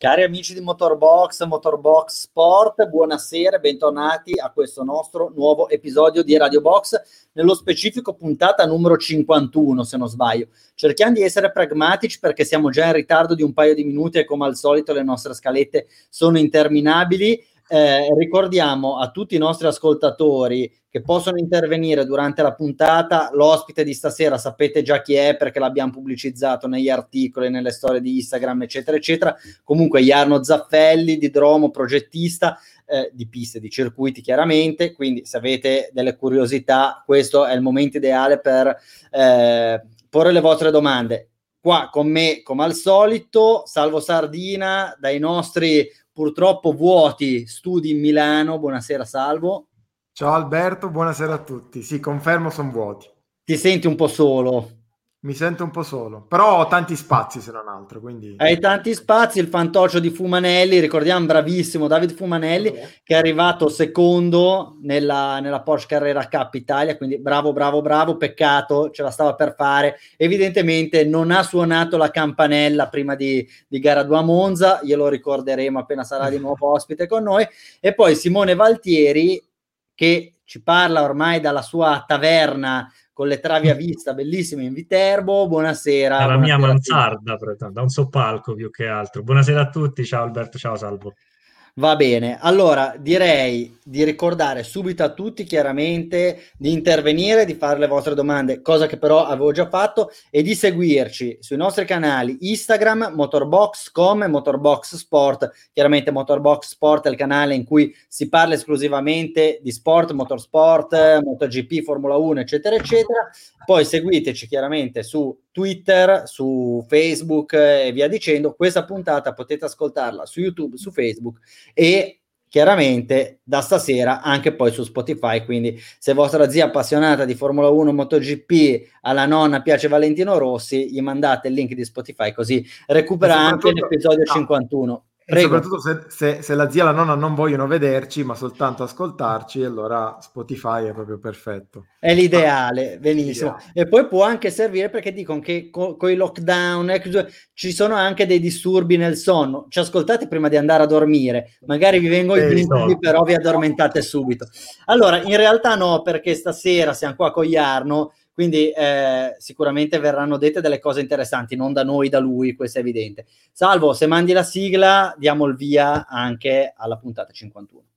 Cari amici di Motorbox, Motorbox Sport, buonasera e bentornati a questo nostro nuovo episodio di Radio Box, nello specifico puntata numero 51 se non sbaglio. Cerchiamo di essere pragmatici perché siamo già in ritardo di un paio di minuti e come al solito le nostre scalette sono interminabili. Eh, ricordiamo a tutti i nostri ascoltatori che possono intervenire durante la puntata. L'ospite di stasera sapete già chi è perché l'abbiamo pubblicizzato negli articoli, nelle storie di Instagram, eccetera, eccetera. Comunque, Jarno Zaffelli di Dromo, progettista eh, di piste, di circuiti, chiaramente. Quindi, se avete delle curiosità, questo è il momento ideale per eh, porre le vostre domande. Qua con me, come al solito, Salvo Sardina, dai nostri purtroppo vuoti studi in Milano. Buonasera, Salvo. Ciao Alberto, buonasera a tutti. Sì, confermo, sono vuoti. Ti senti un po' solo? Mi sento un po' solo, però ho tanti spazi se non altro. Quindi... Hai tanti spazi, il fantoccio di Fumanelli, ricordiamo bravissimo David Fumanelli che è arrivato secondo nella, nella Porsche Carrera Cup Italia, quindi bravo, bravo, bravo, peccato, ce la stava per fare. Evidentemente non ha suonato la campanella prima di, di gara 2 a Monza, glielo ricorderemo appena sarà di nuovo ospite con noi. E poi Simone Valtieri che ci parla ormai dalla sua taverna con le travi a vista bellissime in Viterbo. Buonasera. Dalla buonasera mia mansarda, da un soppalco più che altro. Buonasera a tutti, ciao Alberto, ciao Salvo. Va bene, allora direi di ricordare subito a tutti chiaramente di intervenire, di fare le vostre domande, cosa che però avevo già fatto, e di seguirci sui nostri canali Instagram, Motorbox.com e Motorbox Sport. Chiaramente Motorbox Sport è il canale in cui si parla esclusivamente di sport, motorsport, MotoGP, Formula 1, eccetera, eccetera. Poi seguiteci chiaramente su Twitter, su Facebook e via dicendo. Questa puntata potete ascoltarla su YouTube, su Facebook e chiaramente da stasera anche poi su Spotify. Quindi, se vostra zia appassionata di Formula 1 MotoGP alla nonna piace Valentino Rossi, gli mandate il link di Spotify così recupera anche l'episodio no. 51. Prego. soprattutto se, se, se, la zia e la nonna non vogliono vederci, ma soltanto ascoltarci, allora Spotify è proprio perfetto. È l'ideale, benissimo. L'ideale. E poi può anche servire perché dicono che con co i lockdown eh, ci sono anche dei disturbi nel sonno. Ci ascoltate prima di andare a dormire, magari vi vengono i brividi, però vi addormentate subito. Allora, in realtà no, perché stasera siamo qua con Jarno quindi eh, sicuramente verranno dette delle cose interessanti, non da noi, da lui, questo è evidente. Salvo, se mandi la sigla, diamo il via anche alla puntata 51.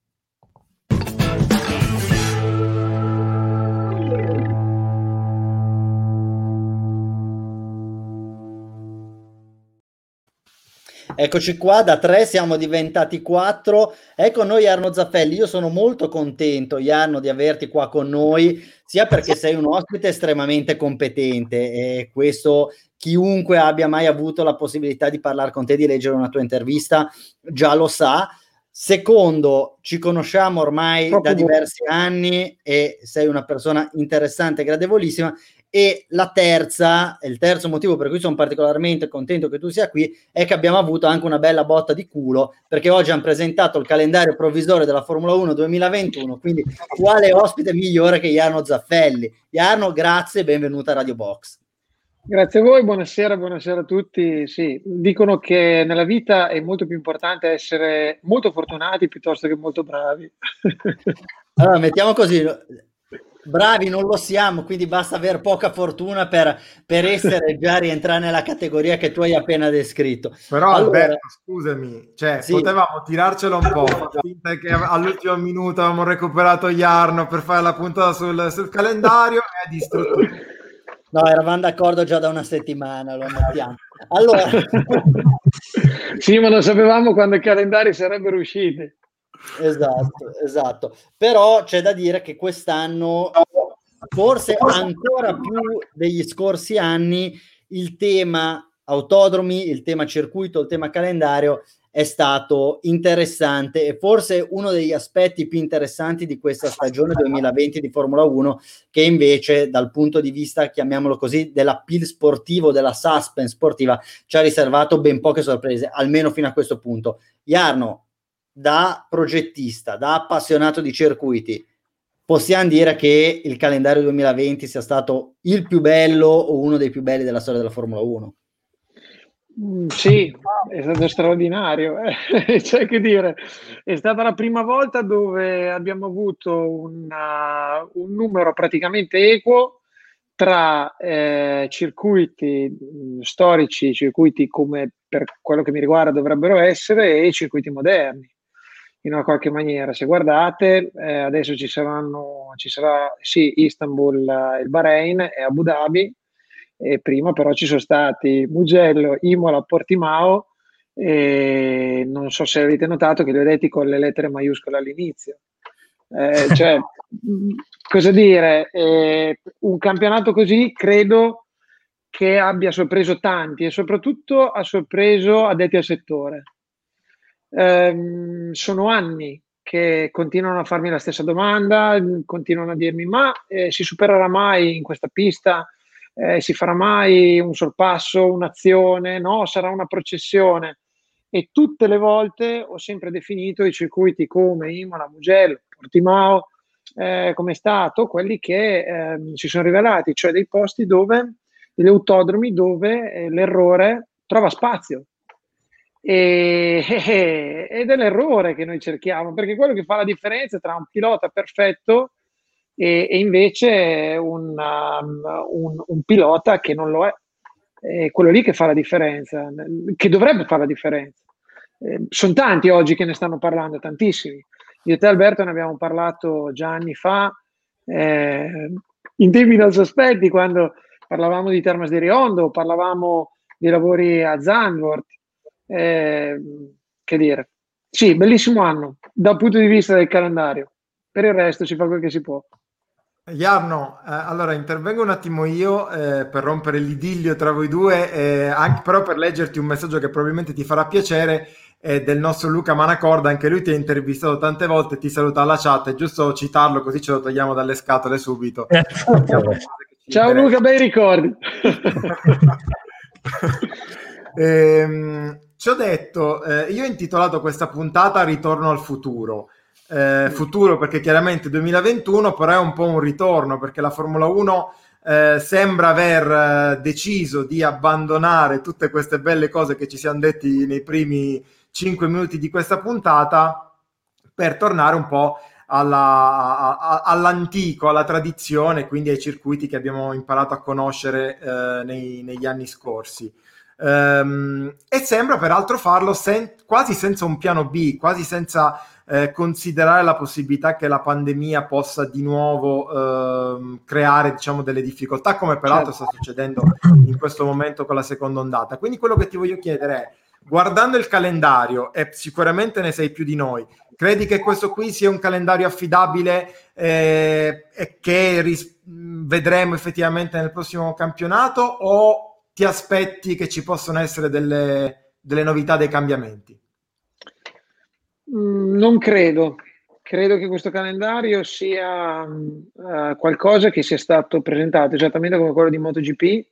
Eccoci qua, da tre siamo diventati quattro. Ecco noi Arno Zaffelli, io sono molto contento, Jarno, di averti qua con noi, sia perché sei un ospite estremamente competente e questo chiunque abbia mai avuto la possibilità di parlare con te, di leggere una tua intervista, già lo sa. Secondo, ci conosciamo ormai Proprio da diversi anni e sei una persona interessante e gradevolissima e la terza, il terzo motivo per cui sono particolarmente contento che tu sia qui, è che abbiamo avuto anche una bella botta di culo, perché oggi hanno presentato il calendario provvisorio della Formula 1 2021, quindi quale ospite migliore che Jarno Zaffelli. Jarno, grazie e benvenuta a Radio Box. Grazie a voi, buonasera, buonasera a tutti. Sì, dicono che nella vita è molto più importante essere molto fortunati piuttosto che molto bravi. Allora, mettiamo così, bravi non lo siamo, quindi basta avere poca fortuna per, per essere già rientrare nella categoria che tu hai appena descritto. Però allora, Alberto, scusami, cioè, sì. potevamo tirarcelo un po', finta che all'ultimo minuto avevamo recuperato Jarno per fare la puntata sul, sul calendario e distrutto. No, eravamo d'accordo già da una settimana, lo mettiamo. Allora... sì, ma non sapevamo quando i calendari sarebbero usciti. Esatto, esatto. Però c'è da dire che quest'anno, forse ancora più degli scorsi anni, il tema autodromi, il tema circuito, il tema calendario è stato interessante e forse uno degli aspetti più interessanti di questa stagione 2020 di Formula 1 che invece dal punto di vista, chiamiamolo così, dell'appeal sportivo, della suspense sportiva ci ha riservato ben poche sorprese, almeno fino a questo punto. Jarno, da progettista, da appassionato di circuiti, possiamo dire che il calendario 2020 sia stato il più bello o uno dei più belli della storia della Formula 1? Mm, sì, è stato straordinario, eh. c'è che dire. È stata la prima volta dove abbiamo avuto una, un numero praticamente equo tra eh, circuiti mm, storici, circuiti come per quello che mi riguarda dovrebbero essere, e circuiti moderni in una qualche maniera. Se guardate, eh, adesso ci saranno, ci sarà sì, Istanbul, eh, il Bahrain e Abu Dhabi, e prima però ci sono stati Mugello, Imola, Portimao e non so se avete notato che li ho detti con le lettere maiuscole all'inizio. Eh, cioè, cosa dire, eh, un campionato così credo che abbia sorpreso tanti e soprattutto ha sorpreso addetti al settore. Eh, sono anni che continuano a farmi la stessa domanda, continuano a dirmi ma eh, si supererà mai in questa pista eh, si farà mai un sorpasso, un'azione, no, sarà una processione. E tutte le volte ho sempre definito i circuiti come Imola, Mugello, Portimao, eh, come è stato, quelli che eh, si sono rivelati, cioè dei posti dove, degli autodromi dove eh, l'errore trova spazio. E, ed è l'errore che noi cerchiamo, perché quello che fa la differenza tra un pilota perfetto e, e invece un, um, un, un, pilota che non lo è. È quello lì che fa la differenza, che dovrebbe fare la differenza. Eh, sono tanti oggi che ne stanno parlando, tantissimi. Io e te Alberto ne abbiamo parlato già anni fa, eh, in tempi non sospetti, quando parlavamo di Termas di Riondo, parlavamo di lavori a Zandvoort. Eh, che dire, sì, bellissimo anno dal punto di vista del calendario. Per il resto si fa quel che si può. Jarno, eh, allora intervengo un attimo io eh, per rompere l'idillio tra voi due, eh, anche però per leggerti un messaggio che probabilmente ti farà piacere eh, del nostro Luca Manacorda, anche lui ti ha intervistato tante volte, ti saluta alla chat, è giusto citarlo così ce lo togliamo dalle scatole subito. Ciao Luca, bei ricordi. ehm, ci ho detto, eh, io ho intitolato questa puntata Ritorno al futuro eh, futuro perché chiaramente 2021 però è un po' un ritorno perché la Formula 1 eh, sembra aver eh, deciso di abbandonare tutte queste belle cose che ci siamo detti nei primi 5 minuti di questa puntata per tornare un po' alla, a, all'antico, alla tradizione, quindi ai circuiti che abbiamo imparato a conoscere eh, nei, negli anni scorsi. Um, e sembra peraltro farlo sen- quasi senza un piano B, quasi senza eh, considerare la possibilità che la pandemia possa di nuovo eh, creare diciamo, delle difficoltà, come peraltro certo. sta succedendo in questo momento con la seconda ondata. Quindi quello che ti voglio chiedere è, guardando il calendario, e sicuramente ne sei più di noi, credi che questo qui sia un calendario affidabile eh, e che ris- vedremo effettivamente nel prossimo campionato o ti aspetti che ci possano essere delle, delle novità, dei cambiamenti? Mm, non credo. Credo che questo calendario sia uh, qualcosa che sia stato presentato esattamente come quello di MotoGP,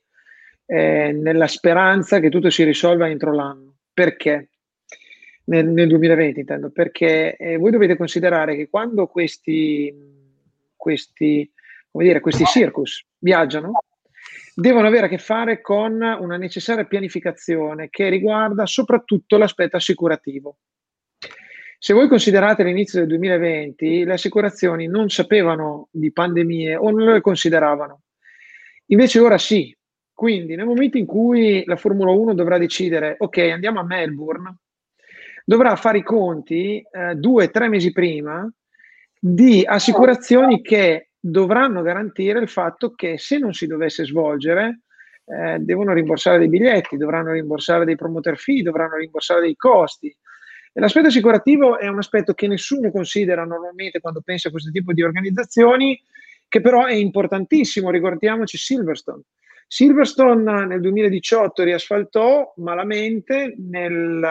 eh, nella speranza che tutto si risolva entro l'anno. Perché? Nel, nel 2020 intendo, perché eh, voi dovete considerare che quando questi, questi, come dire, questi circus viaggiano, devono avere a che fare con una necessaria pianificazione che riguarda soprattutto l'aspetto assicurativo. Se voi considerate l'inizio del 2020, le assicurazioni non sapevano di pandemie o non le consideravano. Invece ora sì. Quindi nel momento in cui la Formula 1 dovrà decidere, ok, andiamo a Melbourne, dovrà fare i conti eh, due o tre mesi prima di assicurazioni che dovranno garantire il fatto che se non si dovesse svolgere, eh, devono rimborsare dei biglietti, dovranno rimborsare dei promoter fee, dovranno rimborsare dei costi. E l'aspetto assicurativo è un aspetto che nessuno considera normalmente quando pensa a questo tipo di organizzazioni, che però è importantissimo. Ricordiamoci Silverstone. Silverstone nel 2018 riasfaltò malamente, nel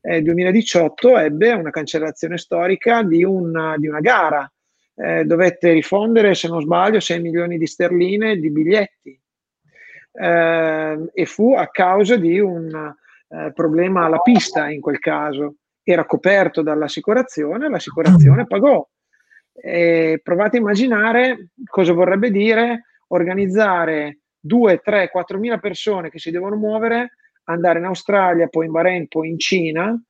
eh, 2018 ebbe una cancellazione storica di una, di una gara. Eh, dovette rifondere, se non sbaglio, 6 milioni di sterline di biglietti. Eh, e fu a causa di un eh, problema alla pista in quel caso era coperto dall'assicurazione, l'assicurazione pagò. E provate a immaginare cosa vorrebbe dire organizzare 2, 3, 4 mila persone che si devono muovere andare in Australia, poi in Bahrain, poi in Cina.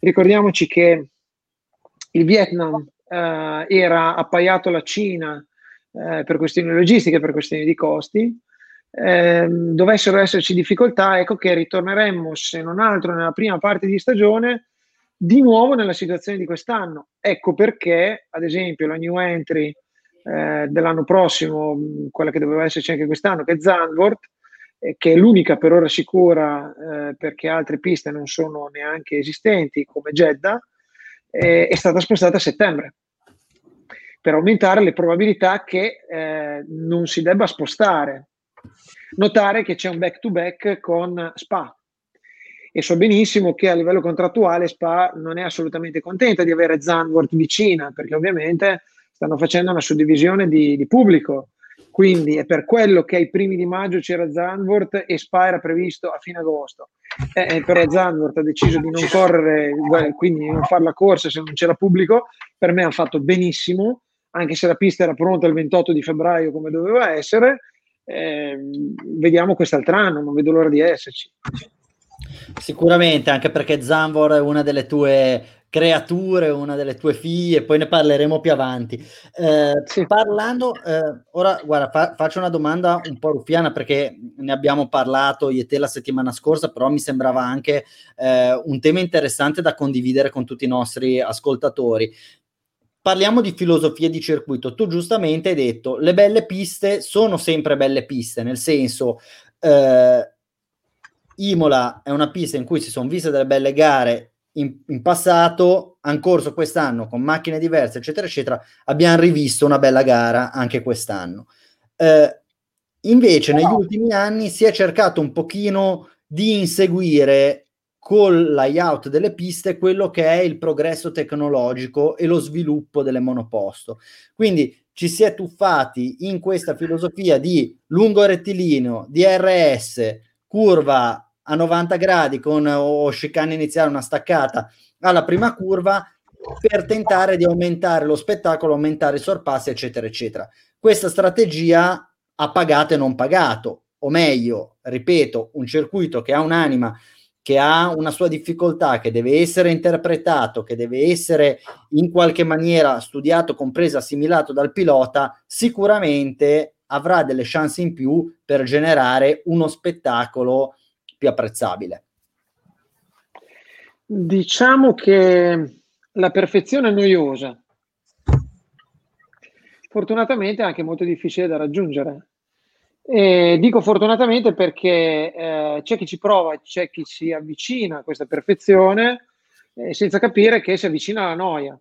Ricordiamoci che il Vietnam eh, era appaiato alla Cina eh, per questioni logistiche, per questioni di costi. Eh, dovessero esserci difficoltà, ecco che ritorneremmo, se non altro, nella prima parte di stagione di nuovo nella situazione di quest'anno. Ecco perché, ad esempio, la new entry eh, dell'anno prossimo, quella che doveva esserci anche quest'anno, che è Zandvoort, eh, che è l'unica per ora sicura eh, perché altre piste non sono neanche esistenti come Jeddah, eh, è stata spostata a settembre per aumentare le probabilità che eh, non si debba spostare. Notare che c'è un back-to-back con Spa, e so benissimo che a livello contrattuale Spa non è assolutamente contenta di avere Zandvoort vicina, perché ovviamente stanno facendo una suddivisione di, di pubblico. Quindi è per quello che ai primi di maggio c'era Zandvoort e Spa era previsto a fine agosto. Eh, però Zandvoort ha deciso di non correre, quindi di non fare la corsa se non c'era pubblico. Per me hanno fatto benissimo, anche se la pista era pronta il 28 di febbraio come doveva essere. Eh, vediamo quest'altro anno, non vedo l'ora di esserci. Sicuramente, anche perché Zambor è una delle tue creature, una delle tue figlie, poi ne parleremo più avanti. Eh, sì. Parlando, eh, ora guarda, fa, faccio una domanda un po' ruffiana perché ne abbiamo parlato io e te la settimana scorsa, però mi sembrava anche eh, un tema interessante da condividere con tutti i nostri ascoltatori. Parliamo di filosofia di circuito. Tu giustamente hai detto le belle piste sono sempre belle piste, nel senso eh, Imola è una pista in cui si sono viste delle belle gare in, in, passato, hanno corso quest'anno con macchine diverse, eccetera, eccetera. Abbiamo rivisto una bella gara anche quest'anno. Eh, invece, negli ultimi anni si è cercato un pochino di inseguire col layout delle piste quello che è il progresso tecnologico e lo sviluppo delle monoposto. Quindi ci si è tuffati in questa filosofia di lungo rettilineo, DRS, curva a 90 gradi con o chicane iniziale, una staccata alla prima curva per tentare di aumentare lo spettacolo, aumentare i sorpassi, eccetera, eccetera. Questa strategia ha pagato e non pagato, o meglio, ripeto, un circuito che ha un'anima, che ha una sua difficoltà, che deve essere interpretato, che deve essere in qualche maniera studiato, compreso, assimilato dal pilota, sicuramente avrà delle chance in più per generare uno spettacolo più apprezzabile? Diciamo che la perfezione è noiosa. Fortunatamente è anche molto difficile da raggiungere. E dico fortunatamente perché eh, c'è chi ci prova, c'è chi si avvicina a questa perfezione eh, senza capire che si avvicina alla noia.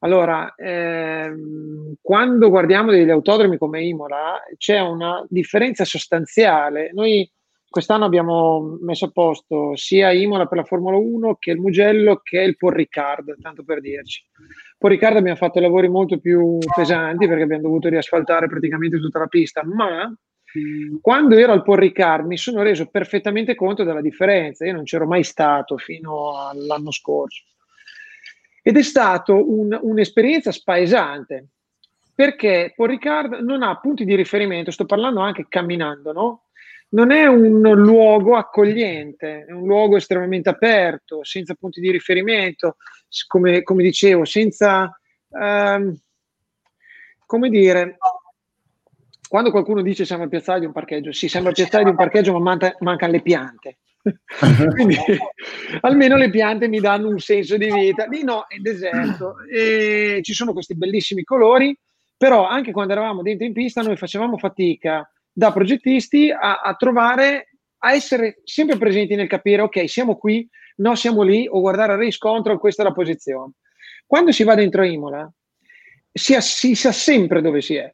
Allora, ehm, quando guardiamo degli autodromi come Imola, c'è una differenza sostanziale. Noi quest'anno abbiamo messo a posto sia Imola per la Formula 1 che il Mugello che il Paul Ricard, tanto per dirci. Paul Ricard abbiamo fatto lavori molto più pesanti perché abbiamo dovuto riasfaltare praticamente tutta la pista, ma quando ero al Paul Ricard mi sono reso perfettamente conto della differenza. Io non c'ero mai stato fino all'anno scorso. Ed è stata un, un'esperienza spaesante perché Paul Ricard non ha punti di riferimento, sto parlando anche camminando, no? Non è un luogo accogliente, è un luogo estremamente aperto, senza punti di riferimento, come, come dicevo, senza, ehm, come dire, quando qualcuno dice siamo al piazzale di un parcheggio, sì, siamo al piazzale di un parcheggio, ma manca, mancano le piante. Quindi almeno le piante mi danno un senso di vita. Lì no, è deserto e ci sono questi bellissimi colori, però anche quando eravamo dentro in pista noi facevamo fatica da progettisti a, a trovare, a essere sempre presenti nel capire, ok, siamo qui, no, siamo lì, o guardare al riscontro, questa è la posizione. Quando si va dentro Imola, si, si sa sempre dove si è.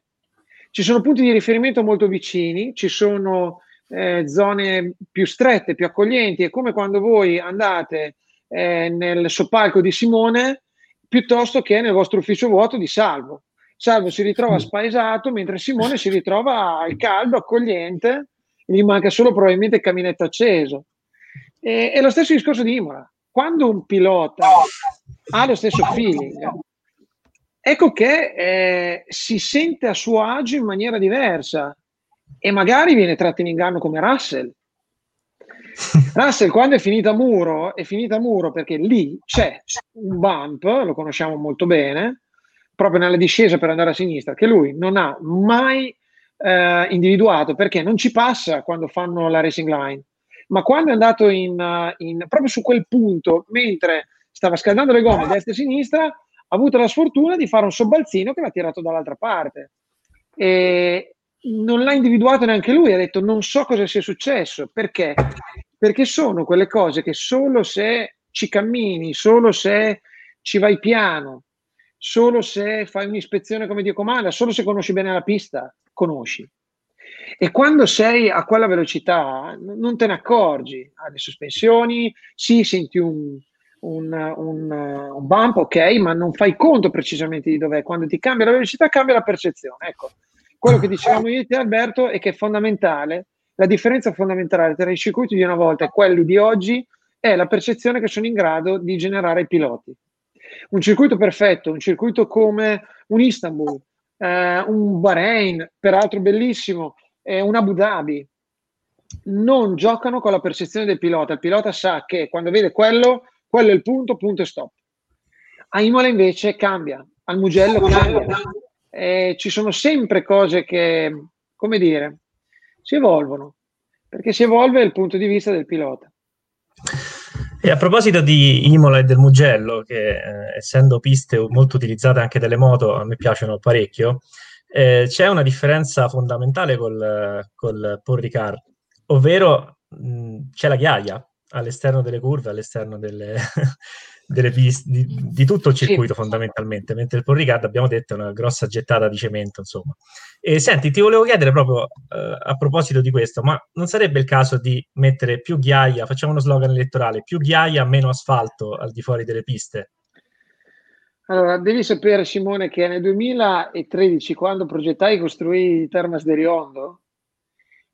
Ci sono punti di riferimento molto vicini, ci sono eh, zone più strette, più accoglienti, è come quando voi andate eh, nel soppalco di Simone piuttosto che nel vostro ufficio vuoto di Salvo. Salvo si ritrova spaesato, mentre Simone si ritrova al caldo, accogliente, gli manca solo probabilmente il caminetto acceso. E, è lo stesso discorso di Imola. Quando un pilota ha lo stesso feeling, ecco che eh, si sente a suo agio in maniera diversa e magari viene tratto in inganno come Russell. Russell quando è finita a muro, è finita a muro perché lì c'è un bump, lo conosciamo molto bene, proprio nella discesa per andare a sinistra, che lui non ha mai eh, individuato perché non ci passa quando fanno la racing line, ma quando è andato in, in, proprio su quel punto, mentre stava scaldando le gomme destra e sinistra, ha avuto la sfortuna di fare un sobbalzino che l'ha tirato dall'altra parte. E non l'ha individuato neanche lui, ha detto non so cosa sia successo, perché? Perché sono quelle cose che solo se ci cammini, solo se ci vai piano, solo se fai un'ispezione come Dio comanda, solo se conosci bene la pista, conosci. E quando sei a quella velocità non te ne accorgi. Ha le sospensioni, sì, senti un, un, un, un, bump, ok, ma non fai conto precisamente di dov'è. Quando ti cambia la velocità, cambia la percezione. Ecco, quello che dicevamo io e te, Alberto, è che è fondamentale. La differenza fondamentale tra i circuiti di una volta e quelli di oggi è la percezione che sono in grado di generare i piloti. Un circuito perfetto, un circuito come un Istanbul, eh, un Bahrain, peraltro bellissimo, eh, un Abu Dhabi, non giocano con la percezione del pilota. Il pilota sa che quando vede quello, quello è il punto, punto e stop. A Imola invece cambia, al Mugello cambia. Eh, ci sono sempre cose che, come dire, si evolvono, perché si evolve il punto di vista del pilota. E a proposito di Imola e del Mugello, che eh, essendo piste molto utilizzate anche dalle moto, a me piacciono parecchio, eh, c'è una differenza fondamentale col, col Paul Ricard, ovvero mh, c'è la ghiaia all'esterno delle curve, all'esterno delle, delle piste, di, di, tutto il circuito sì. fondamentalmente, mentre il Paul Ricard abbiamo detto è una grossa gettata di cemento, insomma. E senti, ti volevo chiedere proprio eh, a proposito di questo, ma non sarebbe il caso di mettere più ghiaia, facciamo uno slogan elettorale, più ghiaia, meno asfalto al di fuori delle piste? Allora, devi sapere Simone che nel 2013, quando progettai e costruì Termas de Riondo,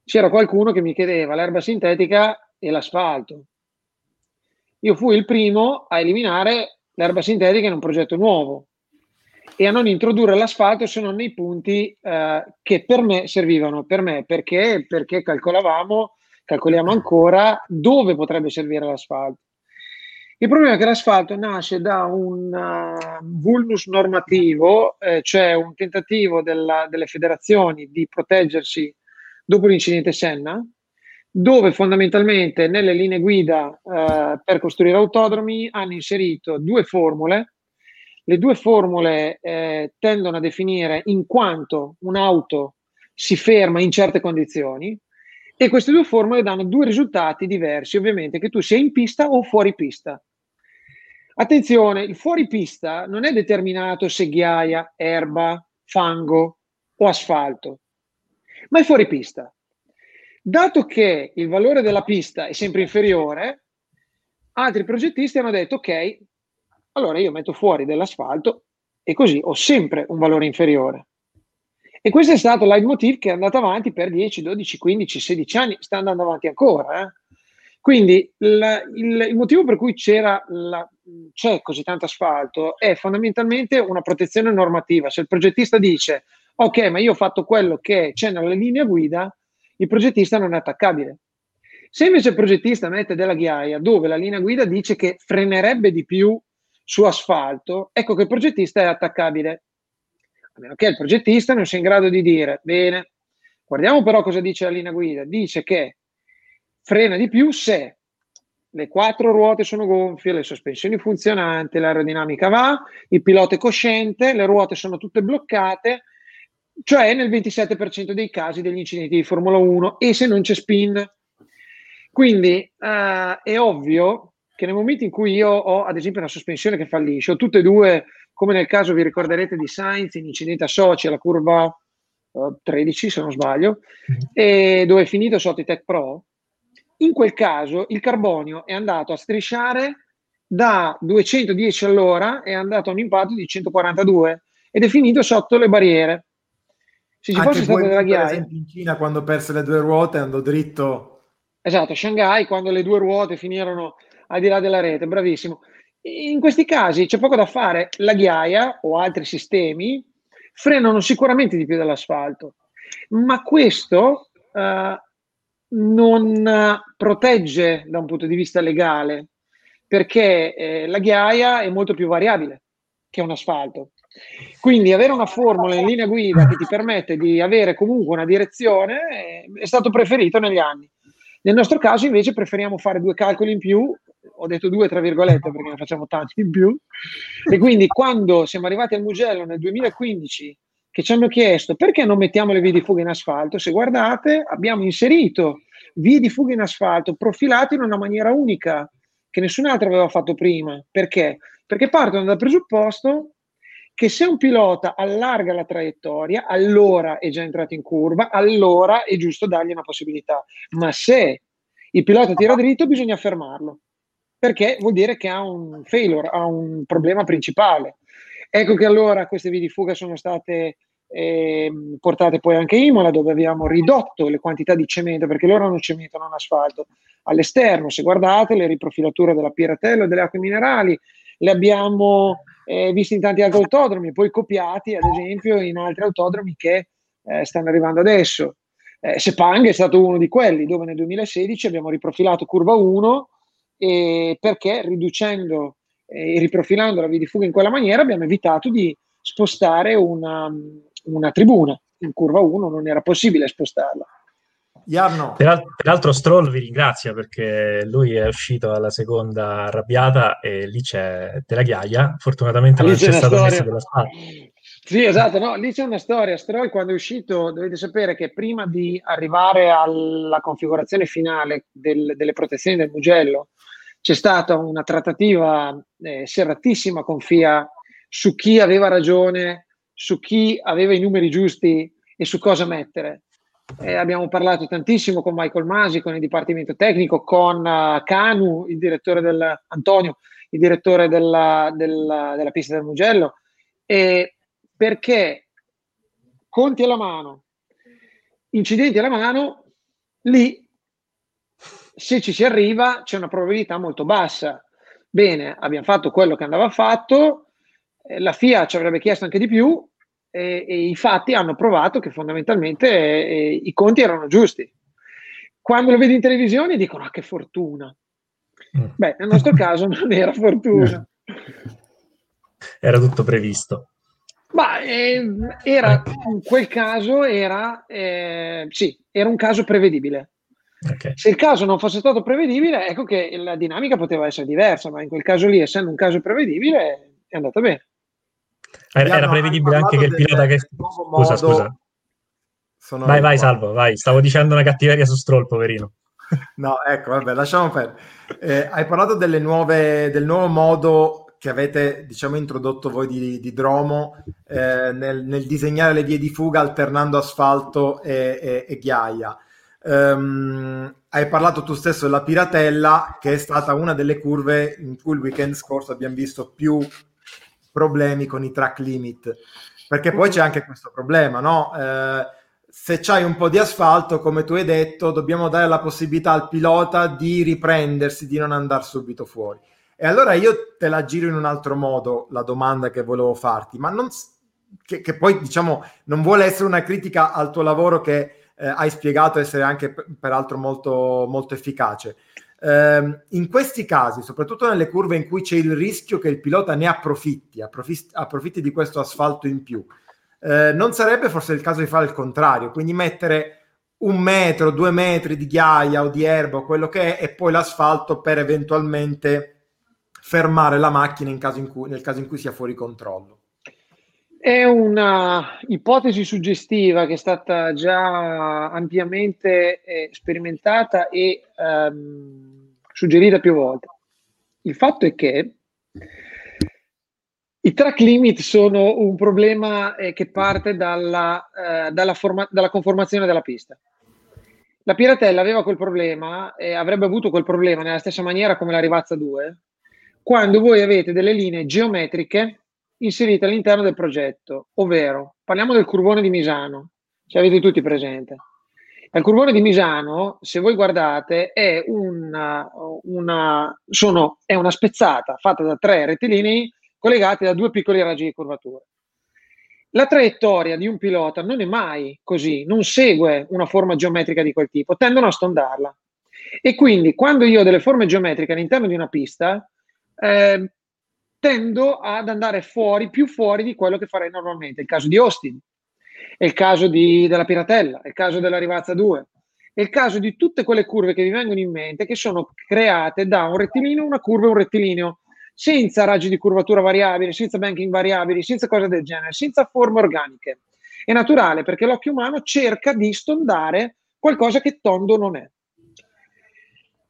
c'era qualcuno che mi chiedeva l'erba sintetica e l'asfalto. Io fui il primo a eliminare l'erba sintetica in un progetto nuovo e a non introdurre l'asfalto se non nei punti eh, che per me servivano. Per me perché? Perché calcolavamo, calcoliamo ancora dove potrebbe servire l'asfalto. Il problema è che l'asfalto nasce da un uh, vulnus normativo, eh, cioè un tentativo della, delle federazioni di proteggersi dopo l'incidente Senna, dove fondamentalmente nelle linee guida uh, per costruire autodromi hanno inserito due formule. Le due formule eh, tendono a definire in quanto un'auto si ferma in certe condizioni e queste due formule danno due risultati diversi, ovviamente, che tu sia in pista o fuori pista. Attenzione, il fuori pista non è determinato se ghiaia, erba, fango o asfalto, ma è fuori pista. Dato che il valore della pista è sempre inferiore, altri progettisti hanno detto ok, allora io metto fuori dell'asfalto e così ho sempre un valore inferiore. E questo è stato leitmotiv che è andato avanti per 10, 12, 15, 16 anni, sta andando avanti ancora. Eh? Quindi la, il, il, motivo per cui la, c'è così tanto asfalto è fondamentalmente una protezione normativa. Se il progettista dice ok, ma io ho fatto quello che c'è nella linea guida, il progettista non è attaccabile. Se invece il progettista mette della ghiaia dove la linea guida dice che frenerebbe di più su asfalto, ecco che il progettista è attaccabile. A meno che il progettista non sia in grado di dire, bene, guardiamo però cosa dice la linea guida. Dice che frena di più se le quattro ruote sono gonfie, le sospensioni funzionanti, l'aerodinamica va, il pilota è cosciente, le ruote sono tutte bloccate, cioè nel 27% dei casi degli incidenti di Formula 1 e se non c'è spin. Quindi uh, è ovvio che nel momento in cui io ho ad esempio una sospensione che fallisce, o tutte e due, come nel caso vi ricorderete di Sainz in incidente a Sochi alla curva uh, 13 se non sbaglio, mm-hmm. e dove è finito sotto i Tech Pro, in quel caso il carbonio è andato a strisciare da 210 all'ora è andato a un impatto di 142 ed è finito sotto le barriere. Se ci fosse stata della ghiaia... in Cina quando perse le due ruote andò dritto... Esatto, a Shanghai quando le due ruote finirono al di là della rete, bravissimo. In questi casi c'è poco da fare, la ghiaia o altri sistemi frenano sicuramente di più dell'asfalto, ma questo uh, non protegge da un punto di vista legale perché eh, la ghiaia è molto più variabile che un asfalto. Quindi avere una formula in linea guida che ti permette di avere comunque una direzione è, è stato preferito negli anni. Nel nostro caso invece preferiamo fare due calcoli in più, ho detto due tra virgolette perché ne facciamo tanti in più, e quindi quando siamo arrivati al Mugello nel 2015 che ci hanno chiesto perché non mettiamo le vie di fuga in asfalto, se guardate abbiamo inserito vie di fuga in asfalto profilate in una maniera unica che nessun altro aveva fatto prima. Perché? Perché partono dal presupposto che se un pilota allarga la traiettoria, allora è già entrato in curva, allora è giusto dargli una possibilità. Ma se il pilota tira dritto, bisogna fermarlo, perché vuol dire che ha un failure, ha un problema principale. Ecco che allora queste vie di fuga sono state eh, portate poi anche a Imola, dove abbiamo ridotto le quantità di cemento, perché loro hanno cemento, non asfalto, all'esterno. Se guardate le riprofilature della Piratello e delle acque minerali, le abbiamo eh, visti in tanti altri autodromi, poi copiati ad esempio in altri autodromi che eh, stanno arrivando adesso. Eh, Sepang è stato uno di quelli dove nel 2016 abbiamo riprofilato curva 1 e perché riducendo e eh, riprofilando la via di fuga in quella maniera abbiamo evitato di spostare una, una tribuna. In curva 1 non era possibile spostarla. Jarno. Peraltro Stroll vi ringrazia perché lui è uscito alla seconda arrabbiata e lì c'è della ghiaia, fortunatamente lì non c'è, c'è stata messa della spada. Sì, esatto, no, lì c'è una storia. Stroll quando è uscito dovete sapere che prima di arrivare alla configurazione finale del, delle protezioni del Mugello c'è stata una trattativa eh, serratissima con FIA su chi aveva ragione, su chi aveva i numeri giusti e su cosa mettere. Eh, abbiamo parlato tantissimo con Michael Masi, con il Dipartimento Tecnico, con uh, Canu, il direttore del Antonio, il direttore della, della, della pista del Mugello, e perché conti alla mano, incidenti alla mano, lì se ci si arriva c'è una probabilità molto bassa. Bene, abbiamo fatto quello che andava fatto, eh, la FIA ci avrebbe chiesto anche di più, e, e i fatti hanno provato che fondamentalmente eh, i conti erano giusti. Quando lo vedi in televisione dicono ah che fortuna. Mm. Beh, nel nostro caso non era fortuna. Era tutto previsto. Ma eh, era, in quel caso era, eh, sì, era un caso prevedibile. Okay. Se il caso non fosse stato prevedibile, ecco che la dinamica poteva essere diversa, ma in quel caso lì, essendo un caso prevedibile, è andata bene. Era, era prevedibile anche che il pilota che... Scusa, scusa. Sono vai, vai, Salvo, vai. Stavo dicendo una cattiveria su Stroll, poverino. No, ecco, vabbè, lasciamo perdere. Eh, hai parlato delle nuove, del nuovo modo che avete, diciamo, introdotto voi di, di Dromo eh, nel, nel, disegnare le vie di fuga alternando asfalto e, e, e ghiaia. Um, hai parlato tu stesso della Piratella, che è stata una delle curve in cui il weekend scorso abbiamo visto più problemi con i track limit, perché poi c'è anche questo problema, no? Eh, se c'hai un po' di asfalto, come tu hai detto, dobbiamo dare la possibilità al pilota di riprendersi, di non andare subito fuori. E allora io te la giro in un altro modo la domanda che volevo farti, ma non, che, che poi diciamo non vuole essere una critica al tuo lavoro che eh, hai spiegato essere anche peraltro molto, molto efficace. Eh, in questi casi, soprattutto nelle curve in cui c'è il rischio che il pilota ne approfitti, approfitti, approfitti di questo asfalto in più, eh, non sarebbe forse il caso di fare il contrario, quindi mettere un metro, due metri di ghiaia o di erba o quello che è e poi l'asfalto per eventualmente fermare la macchina in caso in cui, nel caso in cui sia fuori controllo. È una ipotesi suggestiva che è stata già ampiamente eh, sperimentata e ehm, suggerita più volte. Il fatto è che i track limit sono un problema eh, che parte dalla, eh, dalla, forma- dalla, conformazione della pista. La Piratella aveva quel problema e avrebbe avuto quel problema nella stessa maniera come la Rivazza 2, quando voi avete delle linee geometriche inserite all'interno del progetto, ovvero parliamo del curvone di Misano, ce l'avete tutti presente. Il curvone di Misano, se voi guardate, è una, una, sono, è una spezzata fatta da tre rettilinei collegati da due piccoli raggi di curvatura. la traiettoria di un pilota non è mai così, non segue una forma geometrica di quel tipo, tendono a stondarla. E quindi quando io ho delle forme geometriche all'interno di una pista, eh, tendo ad andare fuori, più fuori di quello che farei normalmente. Il caso di Austin, è il caso di, della Piratella, è il caso della Rivazza 2, è il caso di tutte quelle curve che vi vengono in mente che sono create da un rettilineo, una curva e un rettilineo, senza raggi di curvatura variabili, senza banking variabili, senza cose del genere, senza forme organiche. È naturale perché l'occhio umano cerca di stondare qualcosa che tondo non è.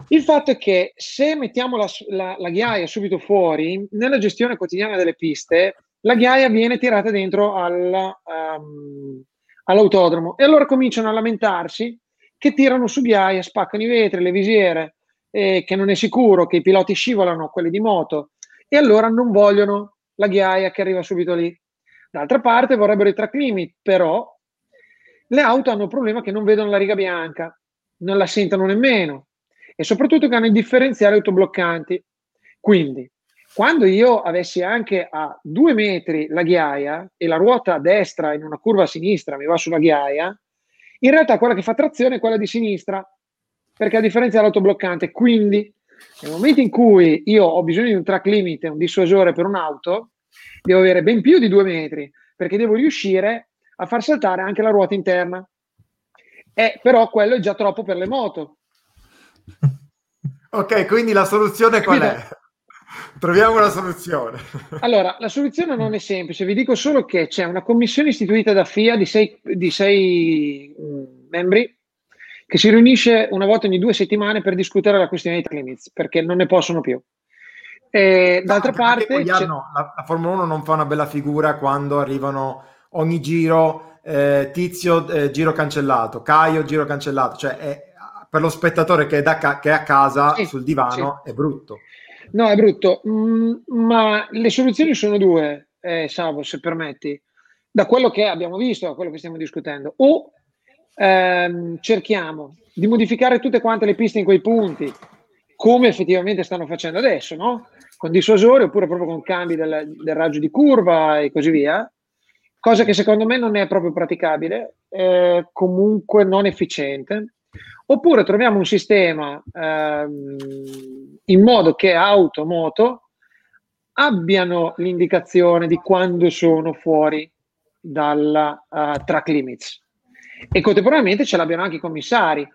Il fatto è che se mettiamo la, la, la, ghiaia subito fuori, nella gestione quotidiana delle piste, la ghiaia viene tirata dentro al, um, all'autodromo e allora cominciano a lamentarsi che tirano su ghiaia, spaccano i vetri, le visiere, eh, che non è sicuro, che i piloti scivolano, quelli di moto, e allora non vogliono la ghiaia che arriva subito lì. D'altra parte vorrebbero i track limit, però le auto hanno il problema che non vedono la riga bianca, non la sentono nemmeno e soprattutto che hanno i differenziali autobloccanti. Quindi, quando io avessi anche a due metri la ghiaia e la ruota a destra in una curva a sinistra mi va sulla ghiaia, in realtà quella che fa trazione è quella di sinistra, perché a differenza dell'autobloccante. Quindi, nel momento in cui io ho bisogno di un track limit, un dissuasore per un'auto, devo avere ben più di due metri, perché devo riuscire a far saltare anche la ruota interna. Eh, però quello è già troppo per le moto, Ok, quindi la soluzione qual è? Troviamo una soluzione. Allora, la soluzione non è semplice, vi dico solo che c'è una commissione istituita da FIA di sei, di sei mm, membri che si riunisce una volta ogni due settimane per discutere la questione dei limits, perché non ne possono più. E, d'altra no, parte... La, la, Formula 1 non fa una bella figura quando arrivano ogni giro eh, Tizio, eh, giro cancellato, Caio, giro cancellato, cioè è, per lo spettatore che è, da, che è a casa sì, sul divano sì. è brutto. No, è brutto, mm, ma le soluzioni sono due, eh, Savo, se permetti, da quello che abbiamo visto, da quello che stiamo discutendo. O ehm, cerchiamo di modificare tutte quante le piste in quei punti, come effettivamente stanno facendo adesso, no? Con dissuasori oppure proprio con cambi del, del raggio di curva e così via, cosa che secondo me non è proprio praticabile, eh, comunque non efficiente Oppure troviamo un sistema ehm, in modo che auto, moto abbiano l'indicazione di quando sono fuori dalla uh, track limits e contemporaneamente ce l'abbiano anche i commissari.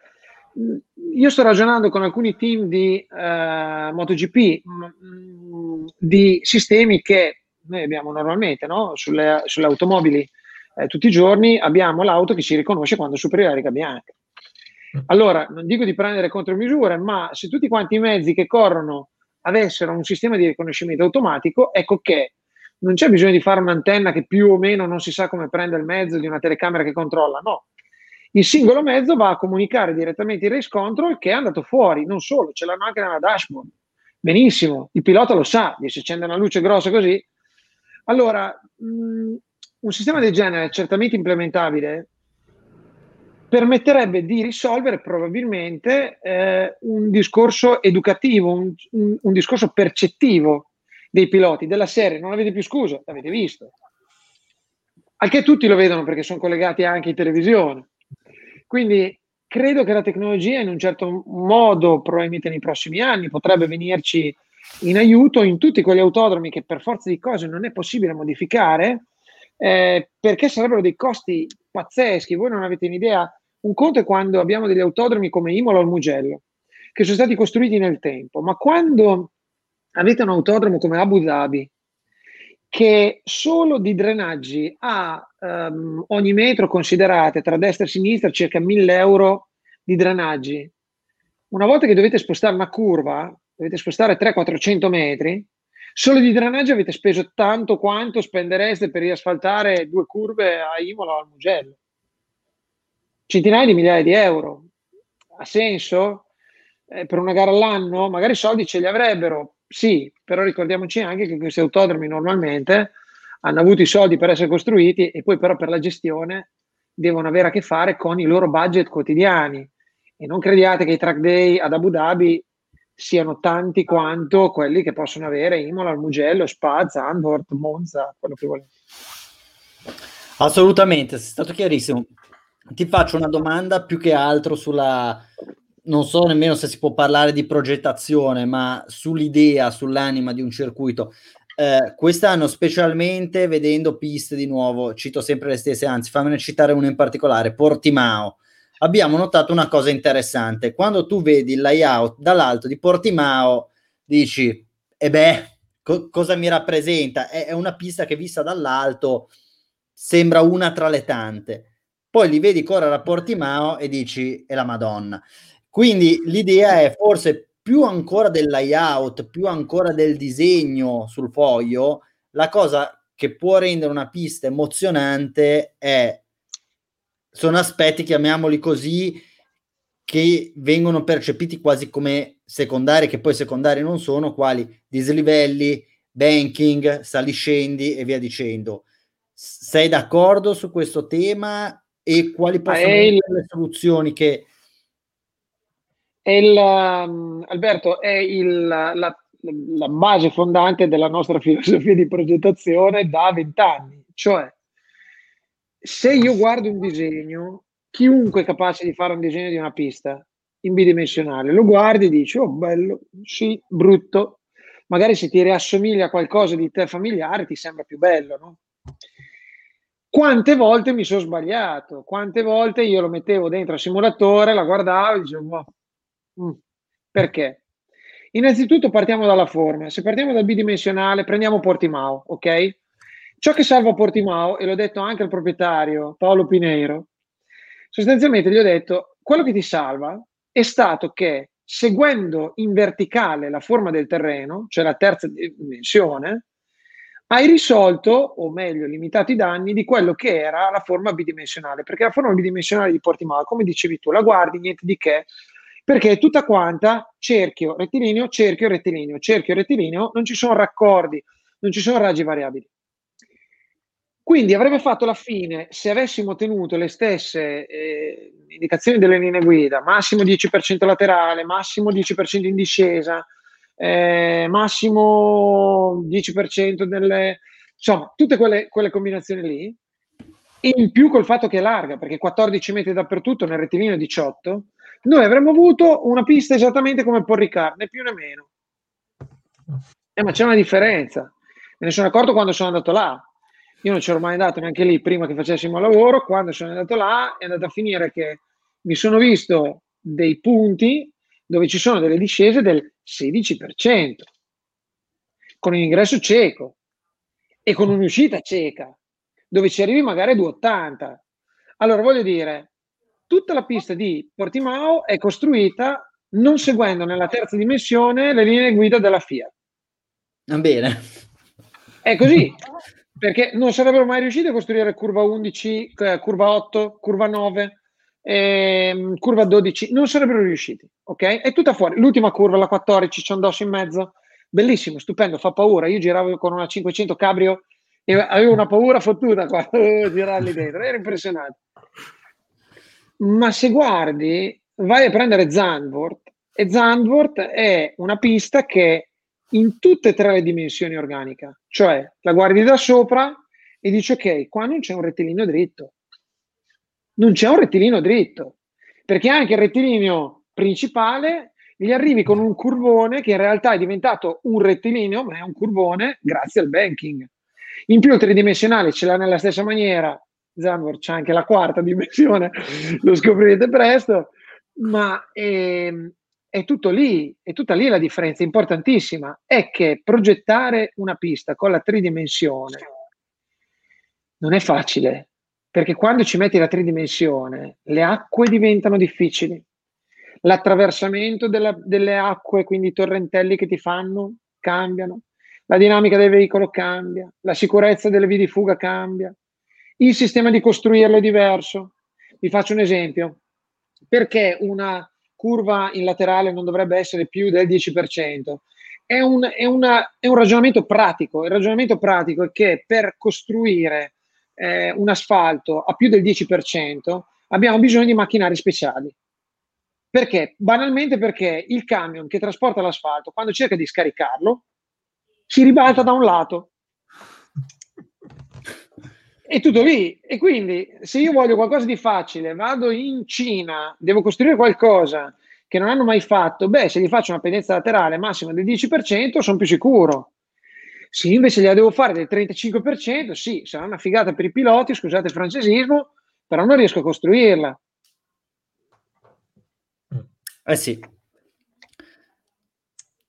Io sto ragionando con alcuni team di uh, MotoGP mh, mm, di sistemi che noi abbiamo normalmente no? sulle, sulle, automobili eh, tutti i giorni abbiamo l'auto che ci riconosce quando supera la riga bianca. Allora, non dico di prendere contromisure, ma se tutti quanti i mezzi che corrono avessero un sistema di riconoscimento automatico, ecco che non c'è bisogno di fare un'antenna che più o meno non si sa come prende il mezzo di una telecamera che controlla, no. Il singolo mezzo va a comunicare direttamente il race control che è andato fuori, non solo, ce l'hanno anche nella dashboard. Benissimo, il pilota lo sa, se accende una luce grossa così. Allora, mh, un sistema del genere è certamente implementabile, permetterebbe di risolvere probabilmente eh, un discorso educativo, un, un, un, discorso percettivo dei piloti della serie. Non avete più scusa, l'avete visto. Anche tutti lo vedono perché sono collegati anche in televisione. Quindi credo che la tecnologia in un certo modo, probabilmente nei prossimi anni, potrebbe venirci in aiuto in tutti quegli autodromi che per forza di cose non è possibile modificare, eh, perché sarebbero dei costi pazzeschi. Voi non avete un'idea un conto è quando abbiamo degli autodromi come Imola o il Mugello, che sono stati costruiti nel tempo, ma quando avete un autodromo come Abu Dhabi, che solo di drenaggi ha um, ogni metro considerate tra destra e sinistra circa 1000 euro di drenaggi. Una volta che dovete spostare una curva, dovete spostare 300-400 metri, solo di drenaggi avete speso tanto quanto spendereste per riasfaltare due curve a Imola o al Mugello centinaia di migliaia di euro. Ha senso? Eh, per una gara all'anno? Magari soldi ce li avrebbero, sì, però ricordiamoci anche che questi autodromi normalmente hanno avuto i soldi per essere costruiti e poi però per la gestione devono avere a che fare con i loro budget quotidiani. E non crediate che i track day ad Abu Dhabi siano tanti quanto quelli che possono avere Imola, Mugello, Spa, Zandvoort, Monza, quello che volete. Assolutamente, è stato chiarissimo. Ti faccio una domanda più che altro sulla, non so nemmeno se si può parlare di progettazione, ma sull'idea, sull'anima di un circuito. Eh, quest'anno, specialmente vedendo piste di nuovo, cito sempre le stesse, anzi, fammene citare una in particolare, Portimao. Abbiamo notato una cosa interessante. Quando tu vedi il layout dall'alto di Portimao, dici, e eh beh, co- cosa mi rappresenta? È, è una pista che vista dall'alto sembra una tra le tante. Poi li vedi correre a Portimao e dici, è la Madonna. Quindi l'idea è forse più ancora del layout, più ancora del disegno sul foglio, la cosa che può rendere una pista emozionante è sono aspetti, chiamiamoli così, che vengono percepiti quasi come secondari, che poi secondari non sono, quali dislivelli, banking, saliscendi e via dicendo. Sei d'accordo su questo tema e quali possono essere le soluzioni che il, um, Alberto, è il, la, la, base fondante della nostra filosofia di progettazione da vent'anni. Cioè, se io guardo un disegno, chiunque è capace di fare un disegno di una pista in bidimensionale, lo guardi e dici, oh bello, sì, brutto, magari se ti riassomiglia a qualcosa di te familiare ti sembra più bello, no? Quante volte mi sono sbagliato, quante volte io lo mettevo dentro al simulatore, la guardavo e dicevo, Mm. Perché? Innanzitutto partiamo dalla forma. Se partiamo dal bidimensionale, prendiamo Portimao, ok? Ciò che salva Portimao, e l'ho detto anche al proprietario Paolo Pineiro, sostanzialmente gli ho detto, quello che ti salva è stato che seguendo in verticale la forma del terreno, cioè la terza dimensione, hai risolto, o meglio, limitato i danni di quello che era la forma bidimensionale, perché la forma bidimensionale di Portimao, come dicevi tu, la guardi, niente di che, perché è tutta quanta cerchio, rettilineo, cerchio, rettilineo, cerchio, rettilineo, non ci sono raccordi, non ci sono raggi variabili. Quindi avrebbe fatto la fine se avessimo tenuto le stesse eh, indicazioni delle linee guida, massimo 10% laterale, massimo 10% in discesa, eh, massimo 10% delle... insomma, tutte quelle, quelle combinazioni lì, in più col fatto che è larga, perché 14 metri dappertutto, nel rettilineo 18, noi avremmo avuto una pista esattamente come Paul Ricard, né più né meno. Eh, ma c'è una differenza. Me ne sono accorto quando sono andato là. Io non c'ero mai andato neanche lì prima che facessimo lavoro. Quando sono andato là è andato a finire che mi sono visto dei punti dove ci sono delle discese del 16%, con un ingresso cieco e con un'uscita cieca, dove ci arrivi magari a 2,80. Allora voglio dire, tutta la pista di Portimao è costruita non seguendo nella terza dimensione le linee guida della Fiat. Va bene. È così, perché non sarebbero mai riusciti a costruire curva 11, eh, curva 8, curva 9, ehm, curva 12, non sarebbero riusciti, ok? È tutta fuori. L'ultima curva, la 14, c'è un dosso in mezzo, bellissimo, stupendo, fa paura. Io giravo con una 500 cabrio e avevo una paura fottuta quando girare lì dentro, era impressionante ma se guardi, vai a prendere Zandvoort e Zandvoort è una pista che in tutte e tre le dimensioni organica, cioè la guardi da sopra e dici ok, qua non c'è un rettilineo dritto, non c'è un rettilineo dritto, perché anche il rettilineo principale gli arrivi con un curvone che in realtà è diventato un rettilineo, ma è un curvone grazie al banking. In più il tridimensionale ce l'ha nella stessa maniera. Zambor c'è anche la quarta dimensione, lo scoprirete presto, ma è, ehm, è, tutto lì, è tutta lì la differenza importantissima, è che progettare una pista con la tridimensione non è facile, perché quando ci metti la tridimensione le acque diventano difficili, l'attraversamento della, delle acque, quindi i torrentelli che ti fanno, cambiano, la dinamica del veicolo cambia, la sicurezza delle vie di fuga cambia, il sistema di costruirlo è diverso. Vi faccio un esempio. Perché una curva in laterale non dovrebbe essere più del 10%? È un, è una, è un ragionamento pratico. Il ragionamento pratico è che per costruire eh, un asfalto a più del 10% abbiamo bisogno di macchinari speciali. Perché? Banalmente perché il camion che trasporta l'asfalto, quando cerca di scaricarlo, si ribalta da un lato è tutto lì. E quindi se io voglio qualcosa di facile, vado in Cina, devo costruire qualcosa che non hanno mai fatto, beh, se gli faccio una pendenza laterale massima del 10%, sono più sicuro. Se invece gliela devo fare del 35%, sì, sarà una figata per i piloti, scusate il francesismo, però non riesco a costruirla. Eh sì.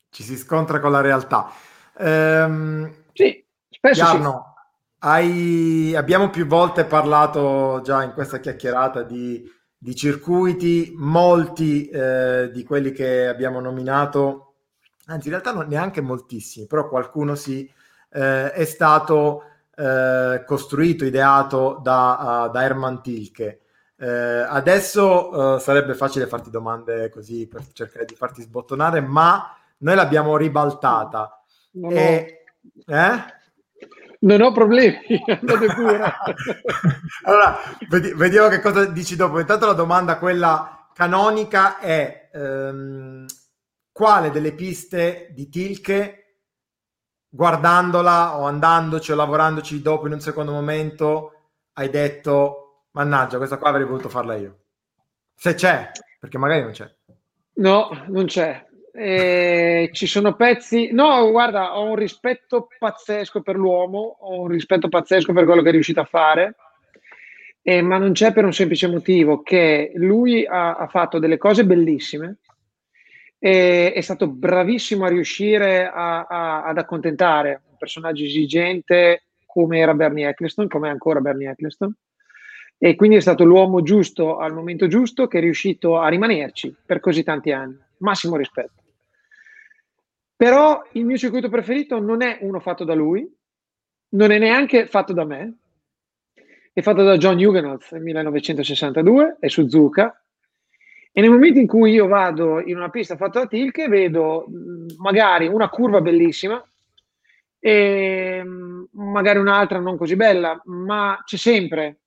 Ci si scontra con la realtà. Ehm, sì, spesso Jarno, sì. Hai, abbiamo più volte parlato già in questa chiacchierata di, di circuiti, molti eh, di quelli che abbiamo nominato, anzi in realtà non neanche moltissimi, però qualcuno sì, eh, è stato eh, costruito, ideato da, uh, da Herman Tilke. Eh, adesso uh, sarebbe facile farti domande così per cercare di farti sbottonare, ma noi l'abbiamo ribaltata. Non e, eh? Non ho problemi, andate pure. allora, vedi, vediamo che cosa dici dopo. Intanto la domanda, quella canonica, è ehm, quale delle piste di Tilke, guardandola o andandoci o lavorandoci dopo in un secondo momento, hai detto, mannaggia, questa qua avrei voluto farla io. Se c'è, perché magari non c'è. No, non c'è. Eh, ci sono pezzi. No, guarda, ho un rispetto pazzesco per l'uomo, ho un rispetto pazzesco per quello che è riuscito a fare, eh, ma non c'è per un semplice motivo che lui ha, ha fatto delle cose bellissime. E è stato bravissimo a riuscire a, a, ad accontentare un personaggio esigente come era Bernie Eccleston, come è ancora Bernie Eccleston. E quindi è stato l'uomo giusto al momento giusto che è riuscito a rimanerci per così tanti anni. Massimo rispetto. Però il mio circuito preferito non è uno fatto da lui, non è neanche fatto da me, è fatto da John Huguenot nel 1962, è Suzuka, e nel momento in cui io vado in una pista fatta da Tilke, vedo magari una curva bellissima e magari un'altra non così bella, ma c'è sempre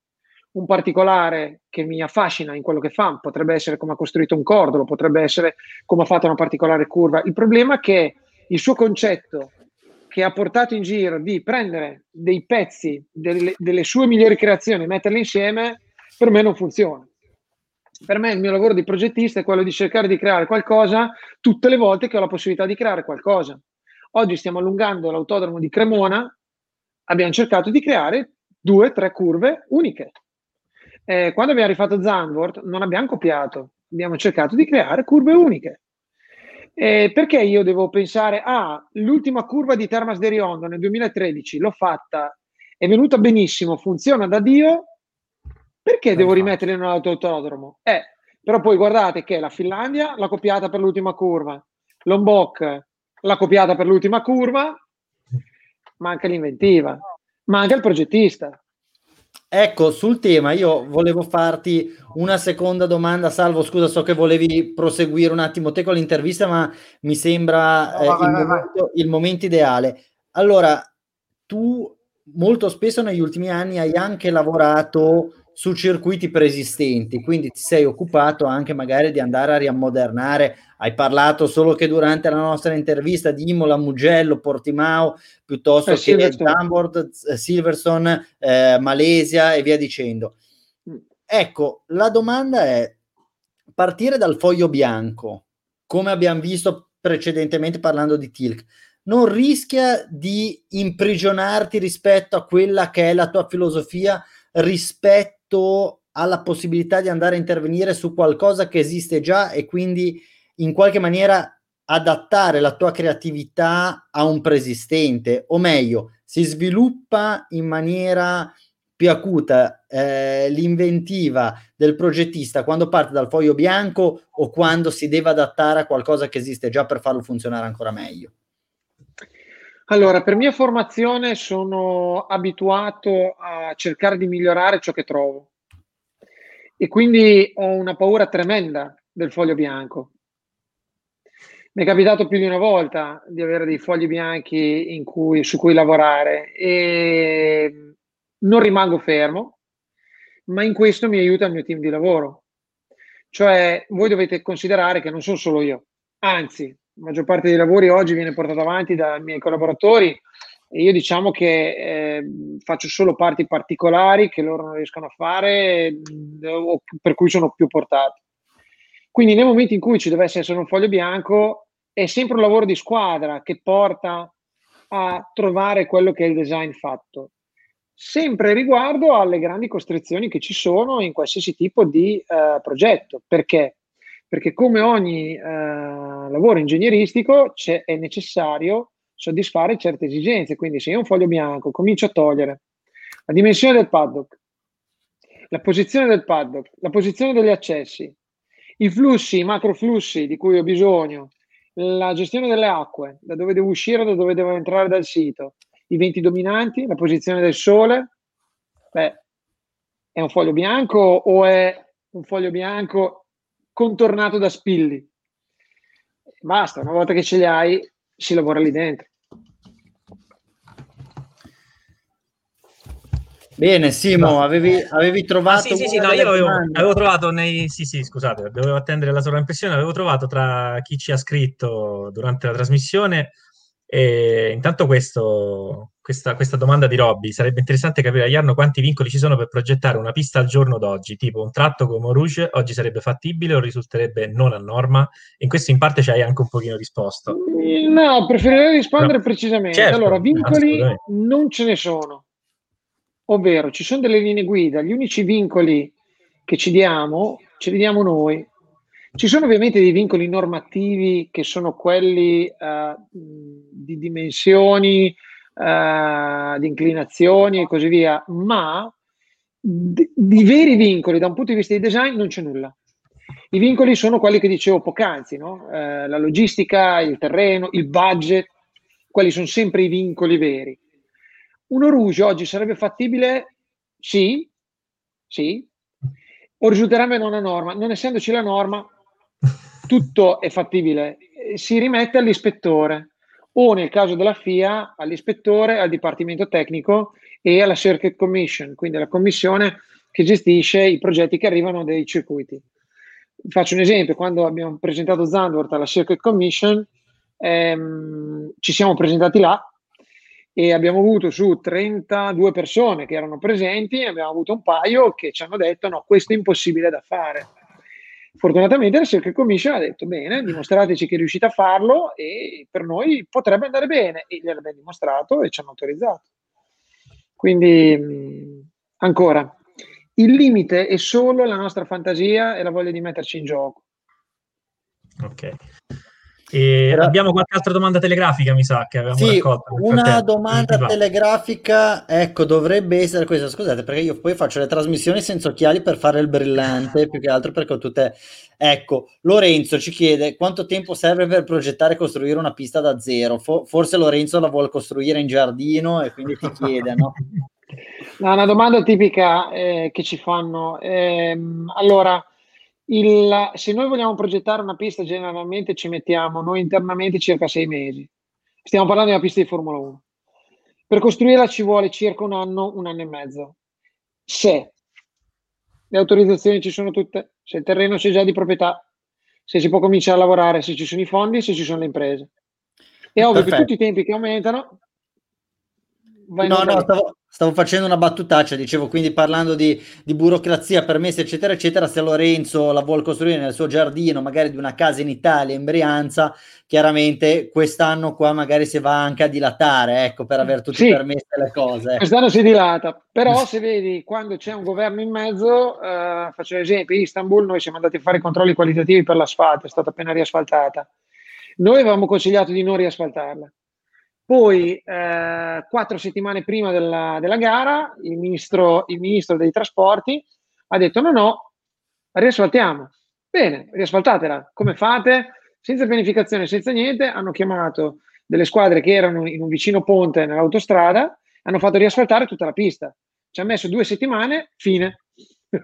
un particolare che mi affascina in quello che fa, potrebbe essere come ha costruito un cordolo, potrebbe essere come ha fatto una particolare curva. Il problema è che il suo concetto che ha portato in giro di prendere dei pezzi delle, delle sue migliori creazioni e metterli insieme, per me non funziona. Per me il mio lavoro di progettista è quello di cercare di creare qualcosa tutte le volte che ho la possibilità di creare qualcosa. Oggi stiamo allungando l'autodromo di Cremona, abbiamo cercato di creare due, tre curve uniche. Eh, quando abbiamo rifatto Zandvoort non abbiamo copiato, abbiamo cercato di creare curve uniche. Eh, perché io devo pensare, ah, l'ultima curva di Termas de Riondo nel 2013 l'ho fatta, è venuta benissimo, funziona da Dio, perché devo rimetterla in un autodromo? Eh, però poi guardate che la Finlandia l'ha copiata per l'ultima curva, Lombok l'ha copiata per l'ultima curva, manca l'inventiva, manca il progettista. Ecco, sul tema io volevo farti una seconda domanda, Salvo, scusa, so che volevi proseguire un attimo te con l'intervista, ma mi sembra eh, il, momento, il, momento, ideale. Allora, tu molto spesso negli ultimi anni hai anche lavorato su circuiti preesistenti, quindi ti sei occupato anche magari di andare a riammodernare. Hai parlato solo che durante la nostra intervista di Imola, Mugello, Portimao, piuttosto eh, che Zambord, Silverstone, eh, Malesia e via dicendo. Ecco, la domanda è partire dal foglio bianco, come abbiamo visto precedentemente parlando di Tilk, non rischia di imprigionarti rispetto a quella che è la tua filosofia rispetto rispetto alla possibilità di andare a intervenire su qualcosa che esiste già e quindi in qualche maniera adattare la tua creatività a un preesistente, o meglio, si sviluppa in maniera più acuta eh, l'inventiva del progettista quando parte dal foglio bianco o quando si deve adattare a qualcosa che esiste già per farlo funzionare ancora meglio? Allora, per mia formazione sono abituato a cercare di migliorare ciò che trovo e quindi ho una paura tremenda del foglio bianco. Mi è capitato più di una volta di avere dei fogli bianchi cui, su cui lavorare e non rimango fermo, ma in questo mi aiuta il mio team di lavoro. Cioè, voi dovete considerare che non sono solo io, anzi, la maggior parte dei lavori oggi viene portato avanti dai miei collaboratori e io diciamo che eh, faccio solo parti particolari che loro non riescono a fare o per cui sono più portati. Quindi nel momento in cui ci dovesse essere un foglio bianco è sempre un lavoro di squadra che porta a trovare quello che è il design fatto. Sempre riguardo alle grandi costrizioni che ci sono in qualsiasi tipo di eh, progetto. Perché? Perché come ogni eh, lavoro ingegneristico è necessario soddisfare certe esigenze. Quindi se io ho un foglio bianco comincio a togliere. La dimensione del paddock, la posizione del paddock, la posizione degli accessi, i flussi, i macroflussi di cui ho bisogno, la gestione delle acque, da dove devo uscire, da dove devo entrare dal sito, i venti dominanti, la posizione del sole, beh, è un foglio bianco o è un foglio bianco contornato da spilli? Basta, una volta che ce li hai, si lavora lì dentro. Bene, Simo, avevi, avevi trovato. Ah, sì, sì, sì, no, io avevo, avevo, trovato nei. Sì, sì, scusate, dovevo attendere la sovraimpressione. Avevo trovato tra chi ci ha scritto durante la trasmissione. E intanto questo, questa, questa, domanda di Robby sarebbe interessante capire a Jarno quanti vincoli ci sono per progettare una pista al giorno d'oggi, tipo un tratto come Rouge oggi sarebbe fattibile o risulterebbe non a norma? In questo in parte ci hai anche un pochino risposto. No, preferirei rispondere no. precisamente. Certo, allora, vincoli non ce ne sono ovvero ci sono delle linee guida, gli unici vincoli che ci diamo, ce li diamo noi. Ci sono ovviamente dei vincoli normativi che sono quelli uh, di dimensioni, uh, di inclinazioni e così via, ma di, di veri vincoli da un punto di vista di design non c'è nulla. I vincoli sono quelli che dicevo poc'anzi, no? eh, la logistica, il terreno, il budget, quelli sono sempre i vincoli veri. Uno rouge oggi sarebbe fattibile? Sì, sì, o risulterebbe non a norma. Non essendoci la norma, tutto è fattibile. Si rimette all'ispettore o nel caso della FIA all'ispettore, al dipartimento tecnico e alla Circuit Commission, quindi alla commissione che gestisce i progetti che arrivano dai circuiti. Faccio un esempio, quando abbiamo presentato Zandvoort alla Circuit Commission, ehm, ci siamo presentati là e abbiamo avuto su 32 persone che erano presenti, abbiamo avuto un paio che ci hanno detto no, questo è impossibile da fare. Fortunatamente la Circle Commission ha detto bene, dimostrateci che riuscite a farlo e per noi potrebbe andare bene e gliel'abbiamo dimostrato e ci hanno autorizzato. Quindi ancora, il limite è solo la nostra fantasia e la voglia di metterci in gioco. Ok. E Era... Abbiamo qualche altra domanda telegrafica, mi sa, che avevamo sì, raccolto. Una domanda telegrafica, ecco, dovrebbe essere questa. Scusate, perché io poi faccio le trasmissioni senza occhiali per fare il brillante, più che altro perché ho tutte... Ecco, Lorenzo ci chiede quanto tempo serve per progettare e costruire una pista da zero. forse Lorenzo la vuole costruire in giardino e quindi ti chiede, no? No, una domanda tipica eh, che ci fanno. Eh, allora il, se noi vogliamo progettare una pista, generalmente ci mettiamo noi internamente circa sei mesi. Stiamo parlando di una pista di Formula 1. Per costruirla ci vuole circa un anno, un anno e mezzo. Se le autorizzazioni ci sono tutte, se il terreno c'è già di proprietà, se si può cominciare a lavorare, se ci sono i fondi, se ci sono le imprese. È ovvio Perfetto. che tutti i tempi che aumentano. No, no, stavo, Stavo facendo una battutaccia, dicevo, quindi parlando di, di, burocrazia, permessi, eccetera, eccetera, se Lorenzo la vuole costruire nel suo giardino, magari di una casa in Italia, in Brianza, chiaramente quest'anno qua magari si va anche a dilatare, ecco, per avere tutti sì, i permessi e le cose. Quest'anno si dilata, però se vedi, quando c'è un governo in mezzo, eh, faccio l'esempio, Istanbul, noi siamo andati a fare i controlli qualitativi per l'asfalto, è stata appena riasfaltata. Noi avevamo consigliato di non riasfaltarla poi, eh, quattro settimane prima della, della gara, il ministro, il ministro, dei trasporti ha detto: no, no, riasfaltiamo. Bene, riasfaltatela. Come fate? Senza pianificazione, senza niente, hanno chiamato delle squadre che erano in un vicino ponte nell'autostrada, hanno fatto riasfaltare tutta la pista. Ci ha messo due settimane, fine.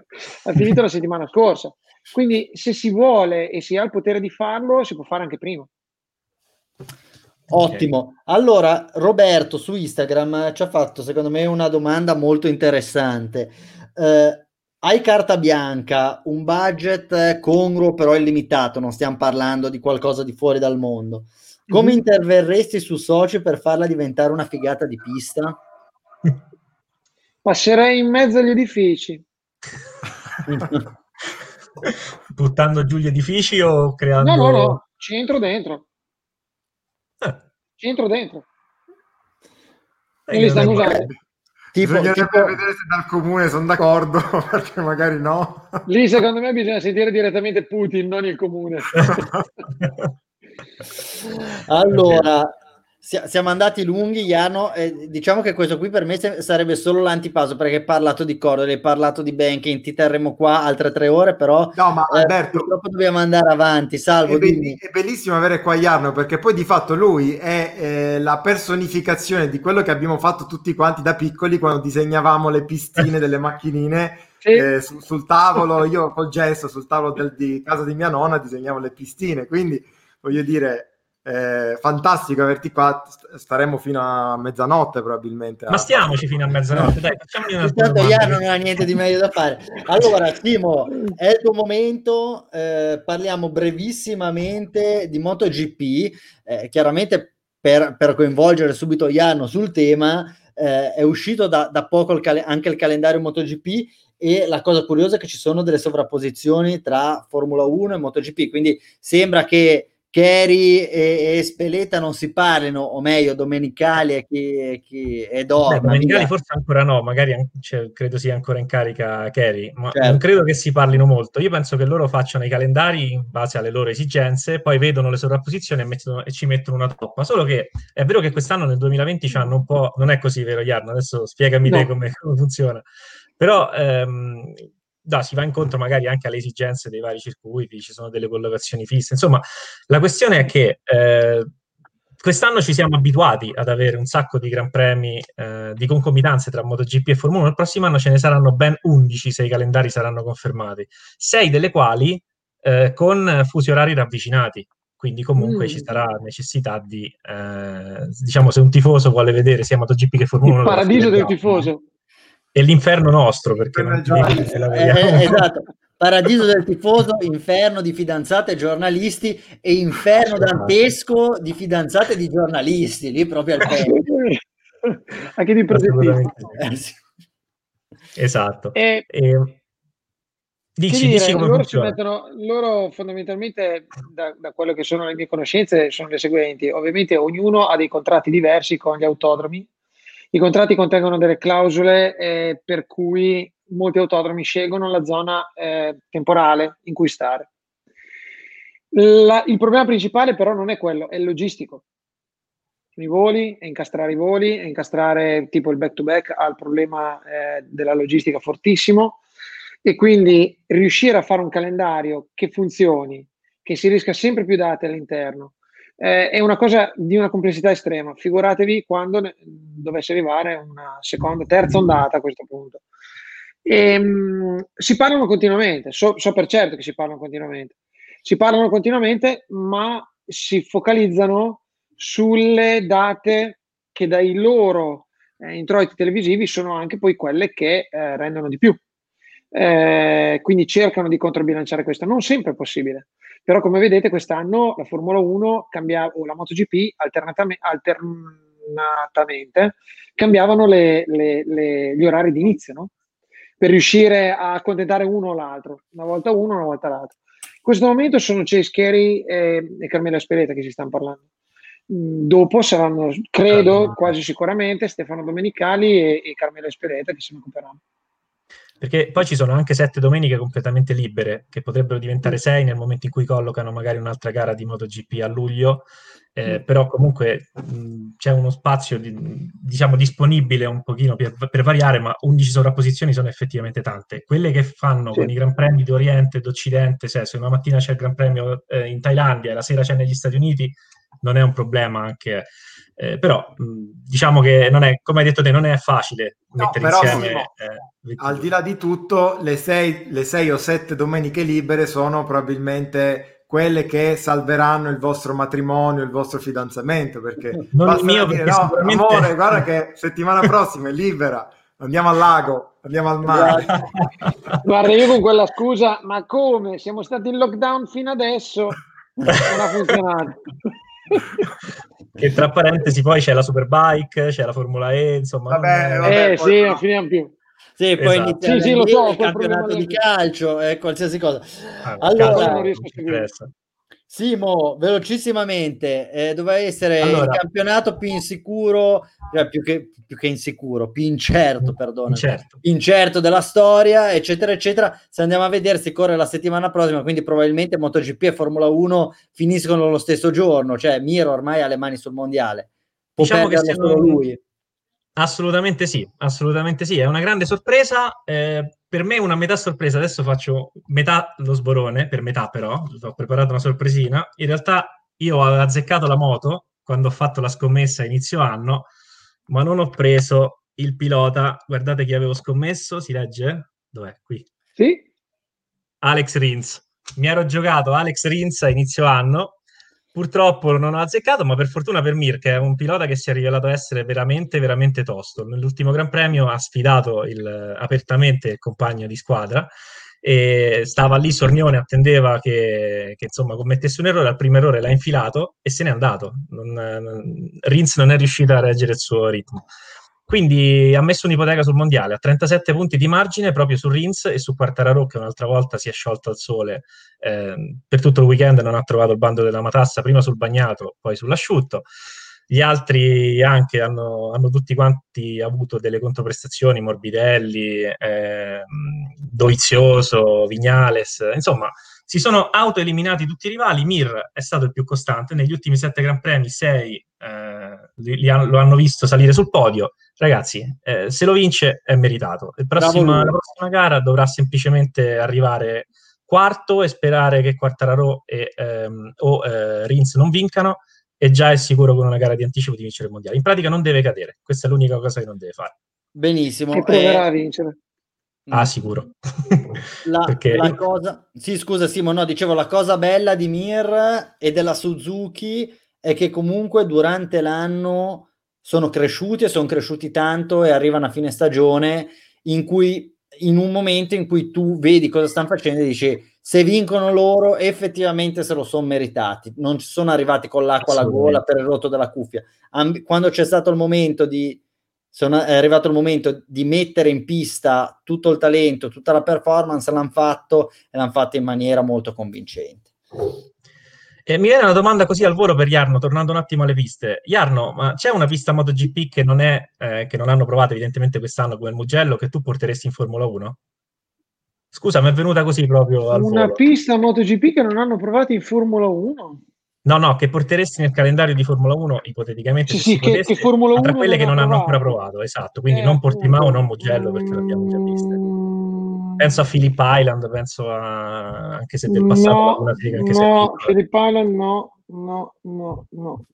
ha finito la settimana scorsa. Quindi, se si vuole e si ha il potere di farlo, si può fare anche prima. Ottimo. Allora, Roberto su Instagram ci ha fatto, secondo me, una domanda molto interessante. Eh, hai carta bianca, un budget congruo però illimitato, non stiamo parlando di qualcosa di fuori dal mondo. Come mm-hmm. interverresti su soci per farla diventare una figata di pista? Passerei in mezzo agli edifici. Buttando giù gli edifici o creando... No, no, no, ci entro dentro. Ci entro dentro. E li stanno usando. Tipo, Bisognerebbe tipo... vedere se dal comune sono d'accordo, perché magari no. Lì secondo me bisogna sentire direttamente Putin, non il comune. allora, siamo andati lunghi, Iano. Eh, diciamo che questo qui per me sarebbe solo l'antipaso perché hai parlato di Cordoli, hai parlato di banking. Ti terremo qua altre tre ore, però no, ma eh, Alberto, purtroppo dobbiamo andare avanti. Salvo, è, be- è bellissimo avere qua Iarno perché poi di fatto lui è eh, la personificazione di quello che abbiamo fatto tutti quanti da piccoli quando disegnavamo le pistine delle macchinine. Eh, su, sul tavolo, io col gesso sul tavolo del, di casa di mia nonna disegnavo le pistine, quindi voglio dire, eh, fantastico averti qua. Staremo fino a mezzanotte, probabilmente. Ma stiamoci fino a mezzanotte, dai, facciamogli una Intanto Ian non ha niente di meglio da fare. Allora, Timo, è il tuo momento. Eh, parliamo brevissimamente di MotoGP. Eh, chiaramente, per, per, coinvolgere subito Iano sul tema, eh, è uscito da, da poco il cal- anche il calendario MotoGP. E la cosa curiosa è che ci sono delle sovrapposizioni tra Formula 1 e MotoGP, quindi sembra che Kerry e, e, Speleta non si parlino, o meglio, Domenicali e chi, chi è Dorna. Beh, Domenicali forse ancora no, magari cioè, credo sia ancora in carica Kerry, ma certo. non credo che si parlino molto. Io penso che loro facciano i calendari in base alle loro esigenze, poi vedono le sovrapposizioni e, mettono, e ci mettono una toppa. Solo che è vero che quest'anno nel 2020 hanno un po'... Non è così, vero Jarno? Adesso spiegami no. te come, come funziona. Però ehm, da, si va incontro magari anche alle esigenze dei vari circuiti, ci sono delle collocazioni fisse. Insomma, la questione è che eh, quest'anno ci siamo abituati ad avere un sacco di gran premi eh, di concomitanze tra MotoGP e Formula 1. Il prossimo anno ce ne saranno ben 11 se i calendari saranno confermati, sei delle quali eh, con fusi orari ravvicinati. Quindi comunque mm. ci sarà necessità di, eh, diciamo, se un tifoso vuole vedere sia MotoGP che Formula 1... Il paradiso del tifoso è l'inferno nostro perché non eh, eh, esatto. Paradiso del tifoso inferno di fidanzate e giornalisti e inferno dantesco di fidanzate e di giornalisti lì proprio al peggio anche di progettisti eh, sì. esatto. E, e... Dici, dire, dici loro, mettono, loro, fondamentalmente, da, da, quello che sono le mie conoscenze, sono le seguenti. Ovviamente ognuno ha dei contratti diversi con gli autodromi, i contratti contengono delle clausole eh, per cui molti autodromi scelgono la zona eh, temporale in cui stare. La, il problema principale però non è quello, è il logistico. I voli, e incastrare i voli, e incastrare tipo il back-to-back ha il problema eh, della logistica fortissimo e quindi riuscire a fare un calendario che funzioni, che si riesca sempre più date all'interno, eh, è una cosa di una complessità estrema. Figuratevi quando ne, dovesse arrivare una seconda, terza ondata a questo punto. E, ehm, mh, si parlano continuamente, so, so, per certo che si parlano continuamente. Si parlano continuamente, ma si focalizzano sulle date che dai loro eh, introiti televisivi sono anche poi quelle che eh, rendono di più. Eh, quindi cercano di controbilanciare questo. Non sempre è possibile. Però come vedete quest'anno la Formula 1 cambia, o la MotoGP alternatamente, alternatamente cambiavano le, le, le, gli orari di inizio, no? per riuscire a accontentare uno o l'altro, una volta uno, una volta l'altro. In questo momento sono Chase Carey e, e Carmela Speleta che si stanno parlando. Mm, dopo saranno, credo, quasi sicuramente Stefano Domenicali e, e Carmela Speleta che ne occuperanno perché poi ci sono anche sette domeniche completamente libere, che potrebbero diventare mm. sei nel momento in cui collocano magari un'altra gara di MotoGP a luglio, eh, mm. però comunque mh, c'è uno spazio di, diciamo disponibile un pochino per, per, variare, ma 11 sovrapposizioni sono effettivamente tante. Quelle che fanno sì. con i Gran Premi d'Oriente e d'Occidente, se una mattina c'è il Gran Premio eh, in Thailandia e la sera c'è negli Stati Uniti, non è un problema anche eh, però diciamo che non è, come hai detto te, non è facile no, mettere però, insieme. Sì, no. eh, al di là di tutto, le sei, le sei o sette domeniche libere sono probabilmente quelle che salveranno il vostro matrimonio, il vostro fidanzamento, perché non il mio, dire, no, sicuramente... amore, guarda che settimana prossima è libera, Andiamo al lago, andiamo al mare. Guarda, io con quella scusa, ma come? Siamo stati in lockdown fino adesso, non ha funzionato. Che tra parentesi poi c'è la Superbike, c'è la Formula E, insomma. Vabbè, vabbè, eh poi sì, no. non finiamo più. Sì, poi Esatto. inizia Sì, sì, so, il campionato di calcio e qualsiasi cosa. Ah, Allora, Simo, velocissimamente, eh, doveva essere Allora. il campionato più insicuro, cioè più che, più che insicuro, più incerto, perdona, Certo. incerto della storia, eccetera, eccetera. Se andiamo a vedere, si corre la settimana prossima, quindi probabilmente MotoGP e Formula 1 finiscono lo stesso giorno, cioè Miro ormai ha le mani sul mondiale. Può Diciamo che se solo lui. Assolutamente sì, assolutamente sì, è una grande sorpresa. eh, per me una metà sorpresa, adesso faccio metà lo sborone, per metà però, ho preparato una sorpresina. In realtà io ho azzeccato la moto quando ho fatto la scommessa a inizio anno, ma non ho preso il pilota. Guardate chi avevo scommesso, si legge? Dov'è? Qui. Sì? Alex Rins. Mi ero giocato Alex Rins a inizio anno. Purtroppo non ho azzeccato, ma per fortuna per Mir, che è un pilota che si è rivelato essere veramente, veramente tosto. Nell'ultimo Gran Premio ha sfidato il- apertamente il compagno di squadra e stava lì sornione, attendeva che, che, insomma commettesse un errore. Al primo errore l'ha infilato e se n'è andato. Non, non- Rins non è riuscito a reggere il suo ritmo. Quindi ha messo un'ipoteca sul mondiale a 37 punti di margine proprio su Rins e su Quartararo che un'altra volta si è sciolto al sole eh, per tutto il weekend non ha trovato il bando della matassa prima sul bagnato poi sull'asciutto. Gli altri anche hanno, hanno tutti quanti avuto delle controprestazioni Morbidelli, eh, Dovizioso, Vignales insomma si sono autoeliminati tutti i rivali. Mir è stato il più costante. Negli ultimi sette Gran Premi sei eh, li- li hanno- lo hanno visto salire sul podio ragazzi, eh, se lo vince è meritato. Il prossima- la prossima gara dovrà semplicemente arrivare quarto e sperare che Quartararo e, ehm, o eh, Rins non vincano e già è sicuro con una gara di anticipo di vincere il mondiale. In pratica non deve cadere, questa è l'unica cosa che non deve fare. Benissimo. E proverà eh, a vincere. Ah, sicuro. La, Perché la cosa, sì, scusa, Simo, no, dicevo la cosa bella di Mir e della Suzuki è che comunque durante l'anno sono cresciuti e sono cresciuti tanto e arrivano a fine stagione in cui in un momento in cui tu vedi cosa stanno facendo e dici se vincono loro effettivamente se lo sono meritati. Non ci sono arrivati con l'acqua alla gola per il rotto della cuffia. Am- quando c'è stato il momento di sono, è arrivato il momento di mettere in pista tutto il talento, tutta la performance, l'hanno fatto e l'hanno fatto in maniera molto convincente. E mi viene una domanda così al volo per Jarno, tornando un attimo alle piste. Jarno, ma c'è una pista MotoGP che non, è, eh, che non hanno provato evidentemente quest'anno come il Mugello che tu porteresti in Formula 1? Scusa, mi è venuta così proprio al Una volo. pista MotoGP che non hanno provato in Formula 1? No, no, che porteresti nel calendario di Formula 1, ipoteticamente, Sì, sì, che- potesse, che Formula tra 1 quelle che non non ha hanno ancora provato. esatto. Quindi Eh, non Portimao, non Mugello, perché l'abbiamo già viste. Mm, Penso a Phillip Island, penso a... anche se del passato no, qualcuna figa, anche se no, piccola. Philip Island no, no, no, no.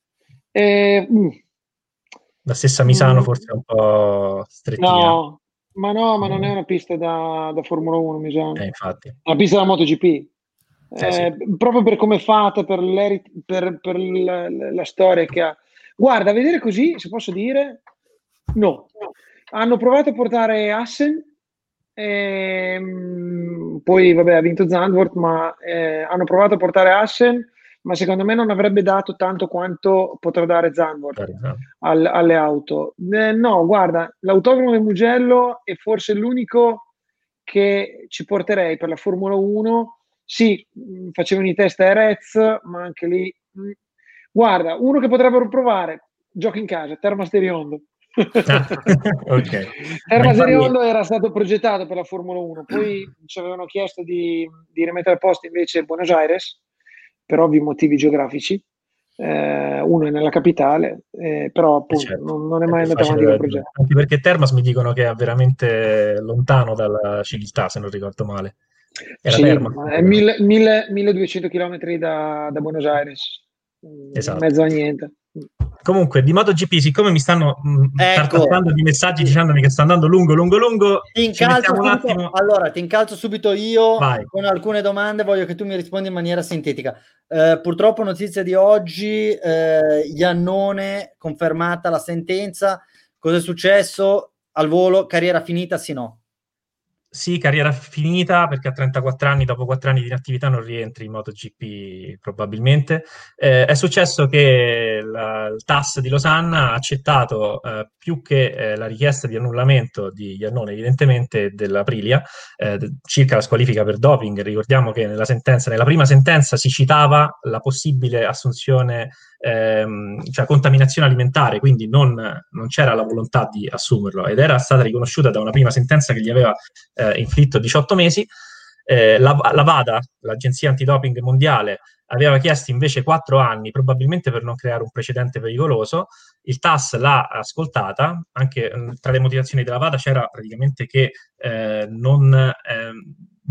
Eh, mm, La stessa Misano Mm. forse è un po' strettina. no, ma no, ma non è una pista da, da Formula 1, mi sa. Eh, infatti. È una pista da MotoGP. Eh, sì. Eh, proprio per come è fatta, per, per- per la, la storia che ha. Guarda, a vedere così, se posso dire, no. Hanno provato a portare Assen, ehm, poi vabbè ha vinto Zandvoort, ma eh, hanno provato a portare Assen, ma secondo me non avrebbe dato tanto quanto potrà dare Zandvoort al- alle auto. Eh, no, guarda, l'autodromo del Mugello è forse l'unico che ci porterei per la Formula 1. Sì, mh, facevano i test a Erez, ma anche lì... mh. Guarda, uno che potrebbero provare, giochi in casa, Termas de Riondo. Ah, ok. Infatti- Riondo era stato progettato per la Formula 1, poi ci avevano chiesto di, di rimettere a posto invece Buenos Aires, per ovvi motivi geografici. Eh, uno è nella capitale, eh, però appunto certo. non, non è mai È più andato avanti da- progetto. Anche perché Termas mi dicono che è veramente lontano dalla civiltà, se non ricordo male. Era Sì, Termas. ma è mille- mille- 1200 km da, da Buenos Aires, Esatto. in mezzo a niente. Comunque, di MotoGP, siccome mi stanno mh, Ecco. di messaggi dicendomi che sta andando lungo, lungo, lungo, Ti incalzo un subito, attimo. allora, ti incalzo subito io Vai. con alcune domande, voglio che tu mi rispondi in maniera sintetica. Eh, purtroppo notizia di oggi, eh, Iannone, confermata la sentenza, cosa è successo? al volo, carriera finita, sì no? Sì, carriera finita perché a 34 anni, dopo 4 anni di inattività, non rientri in MotoGP probabilmente. Eh, è successo che la, il TAS di Losanna ha accettato eh, più che eh, la richiesta di annullamento di Iannone, evidentemente dell'Aprilia, eh, circa la squalifica per doping. Ricordiamo che nella sentenza, nella prima sentenza si citava la possibile assunzione ehm, cioè contaminazione alimentare, quindi non, non, c'era la volontà di assumerlo ed era stata riconosciuta da una prima sentenza che gli aveva eh, inflitto 18 mesi. Eh, la, la, VADA, l'Agenzia Antidoping Mondiale, aveva chiesto invece 4 anni, probabilmente per non creare un precedente pericoloso. Il TAS l'ha ascoltata, anche mh, tra le motivazioni della VADA c'era praticamente che eh, non, eh,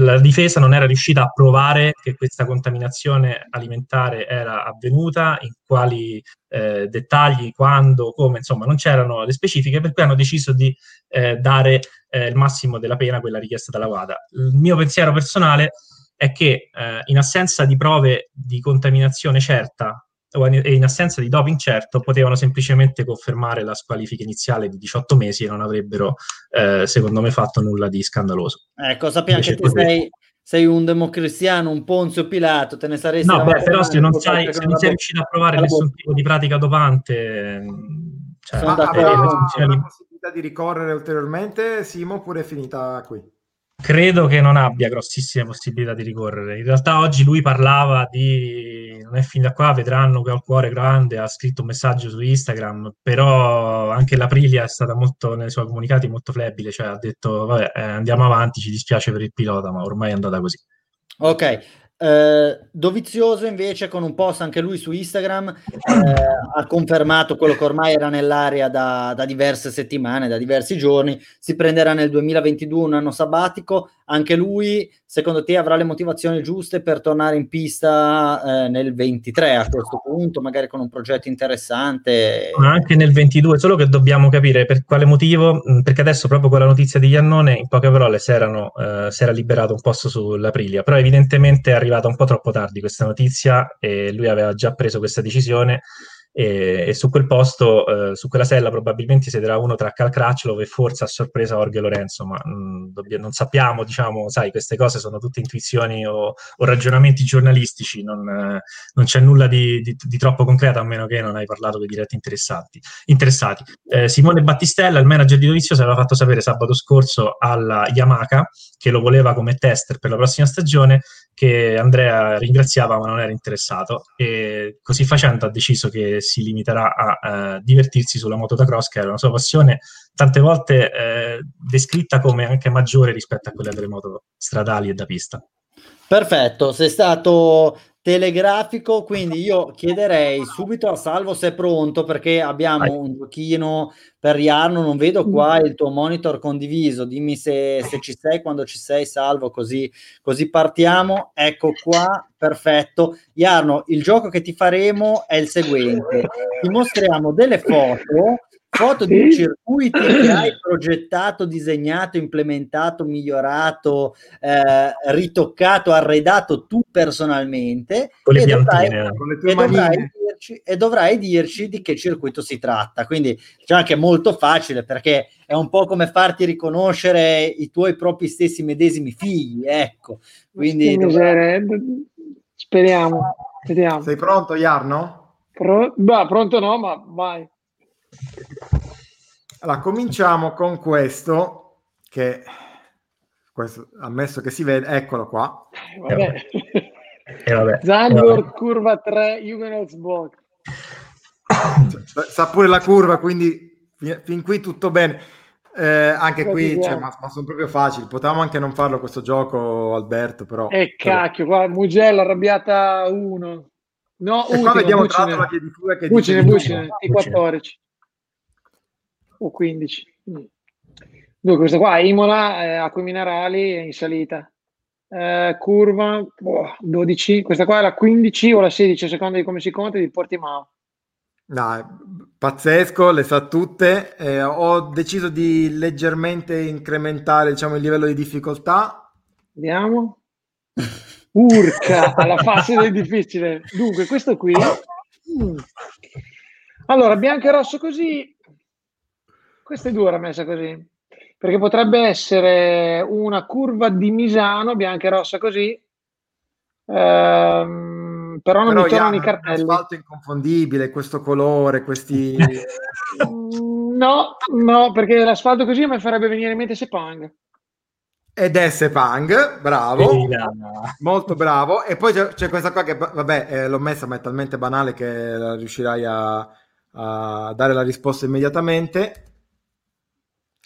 la difesa non era riuscita a provare che questa contaminazione alimentare era avvenuta, in quali eh, dettagli, quando, come, insomma, non c'erano le specifiche, per cui hanno deciso di eh, dare eh, il massimo della pena, quella richiesta dalla WADA. Il mio pensiero personale è che eh, in assenza di prove di contaminazione certa e in assenza di doping certo potevano semplicemente confermare la squalifica iniziale di 18 mesi e non avrebbero eh, secondo me fatto nulla di scandaloso. Ecco, sappiamo che te sei, sei, un democristiano, un Ponzio Pilato, te ne saresti... No, beh, però se non, sai, se non sei riuscito a provare nessun tipo di pratica dopante... Cioè, Ma ha la possibilità di ricorrere ulteriormente, Simo, oppure è finita qui? Credo che non abbia grossissime possibilità di ricorrere. In realtà oggi lui parlava di non è fin da qua, vedranno che ho il cuore grande, ha scritto un messaggio su Instagram, però anche l'Aprilia è stata molto, nei suoi comunicati molto flebile, cioè ha detto vabbè eh, andiamo avanti, ci dispiace per il pilota, ma ormai è andata così. Ok, Uh, Dovizioso invece con un post anche lui su Instagram uh, ha confermato quello che ormai era nell'area da, da, diverse settimane, da diversi giorni, si prenderà nel 2022 un anno sabbatico, anche lui secondo te avrà le motivazioni giuste per tornare in pista uh, nel 23 a questo punto, magari con un progetto interessante? Anche nel 22, solo che dobbiamo capire per quale motivo, perché adesso proprio con la notizia di Iannone in poche parole si, erano, si era liberato un posto sull'Aprilia, però evidentemente arriva arrivata un po' troppo tardi questa notizia e lui aveva già preso questa decisione e, e su quel posto, eh, su quella sella probabilmente siederà uno tra Cal Crutchlow e forse a sorpresa Orge Lorenzo, ma mh, mm, dobb- non sappiamo, diciamo, sai, queste cose sono tutte intuizioni o, o ragionamenti giornalistici, non, eh, non c'è nulla di, di, di, troppo concreto a meno che non hai parlato con i diretti interessati. interessati. Eh, Simone Battistella, il manager di Dovizioso, aveva fatto sapere sabato scorso alla Yamaha che lo voleva come tester per la prossima stagione che Andrea ringraziava ma non era interessato e così facendo ha deciso che si limiterà a uh, divertirsi sulla moto da cross che era una sua passione tante volte eh, descritta come anche maggiore rispetto a quella delle moto stradali e da pista. Perfetto, sei stato telegrafico, quindi io chiederei subito a Salvo se è pronto perché abbiamo Vai. un giochino per Riarno, non vedo qua il tuo monitor condiviso, dimmi se, se ci sei, quando ci sei Salvo, così, così partiamo, ecco qua, perfetto. Iarno, il gioco che ti faremo è il seguente, ti mostriamo delle foto foto sì. di circuiti che hai progettato, disegnato, implementato, migliorato, eh, ritoccato, arredato tu personalmente con le e, dovrai, con le e, dovrai dirci, e dovrai dirci di che circuito si tratta. Quindi diciamo che è molto facile perché è un po' come farti riconoscere i tuoi propri stessi medesimi figli, ecco. Quindi dovrai... speriamo, speriamo. Sei pronto, Jarno? Pro... Beh, pronto no, ma vai. Allora, cominciamo con questo che questo, ammesso che si vede, eccolo qua. Eh, vabbè. Eh, vabbè. Zandvoort, eh, curva 3, Jugendelsbox. Sa pure la curva, quindi fin, fin qui tutto bene. Eh, anche qui, cioè, ma, ma, sono proprio facili. Potevamo anche non farlo questo gioco, Alberto, però... Eh, cacchio, qua Mugello arrabbiata 1. No, e qua vediamo tra l'altro la di fuga che Bucine, Bucine, T14 o 15. Mm. Dunque, questa qua Imola, eh, acque minerali in salita. Eh, curva oh, 12, questa qua è la 15 o la 16 a seconda di come si conta di Portimao. No, pazzesco, le sa tutte. Eh, ho deciso di leggermente incrementare diciamo, il livello di difficoltà. Vediamo. Urca, alla fase del difficile. Dunque, questo qui. Mm. Allora, bianco e rosso così, questa è dura messa così, perché potrebbe essere una curva di Misano, bianca e rossa così, ehm, però non Però mi tornano i cartelli. l'asfalto inconfondibile, questo colore, questi... No, no, perché l'asfalto così mi farebbe venire in mente Sepang. Ed è Sepang, bravo. Molto bravo. E poi c'è, c'è questa qua che, vabbè, eh, l'ho messa, ma è talmente banale che riuscirai a, a dare la risposta immediatamente.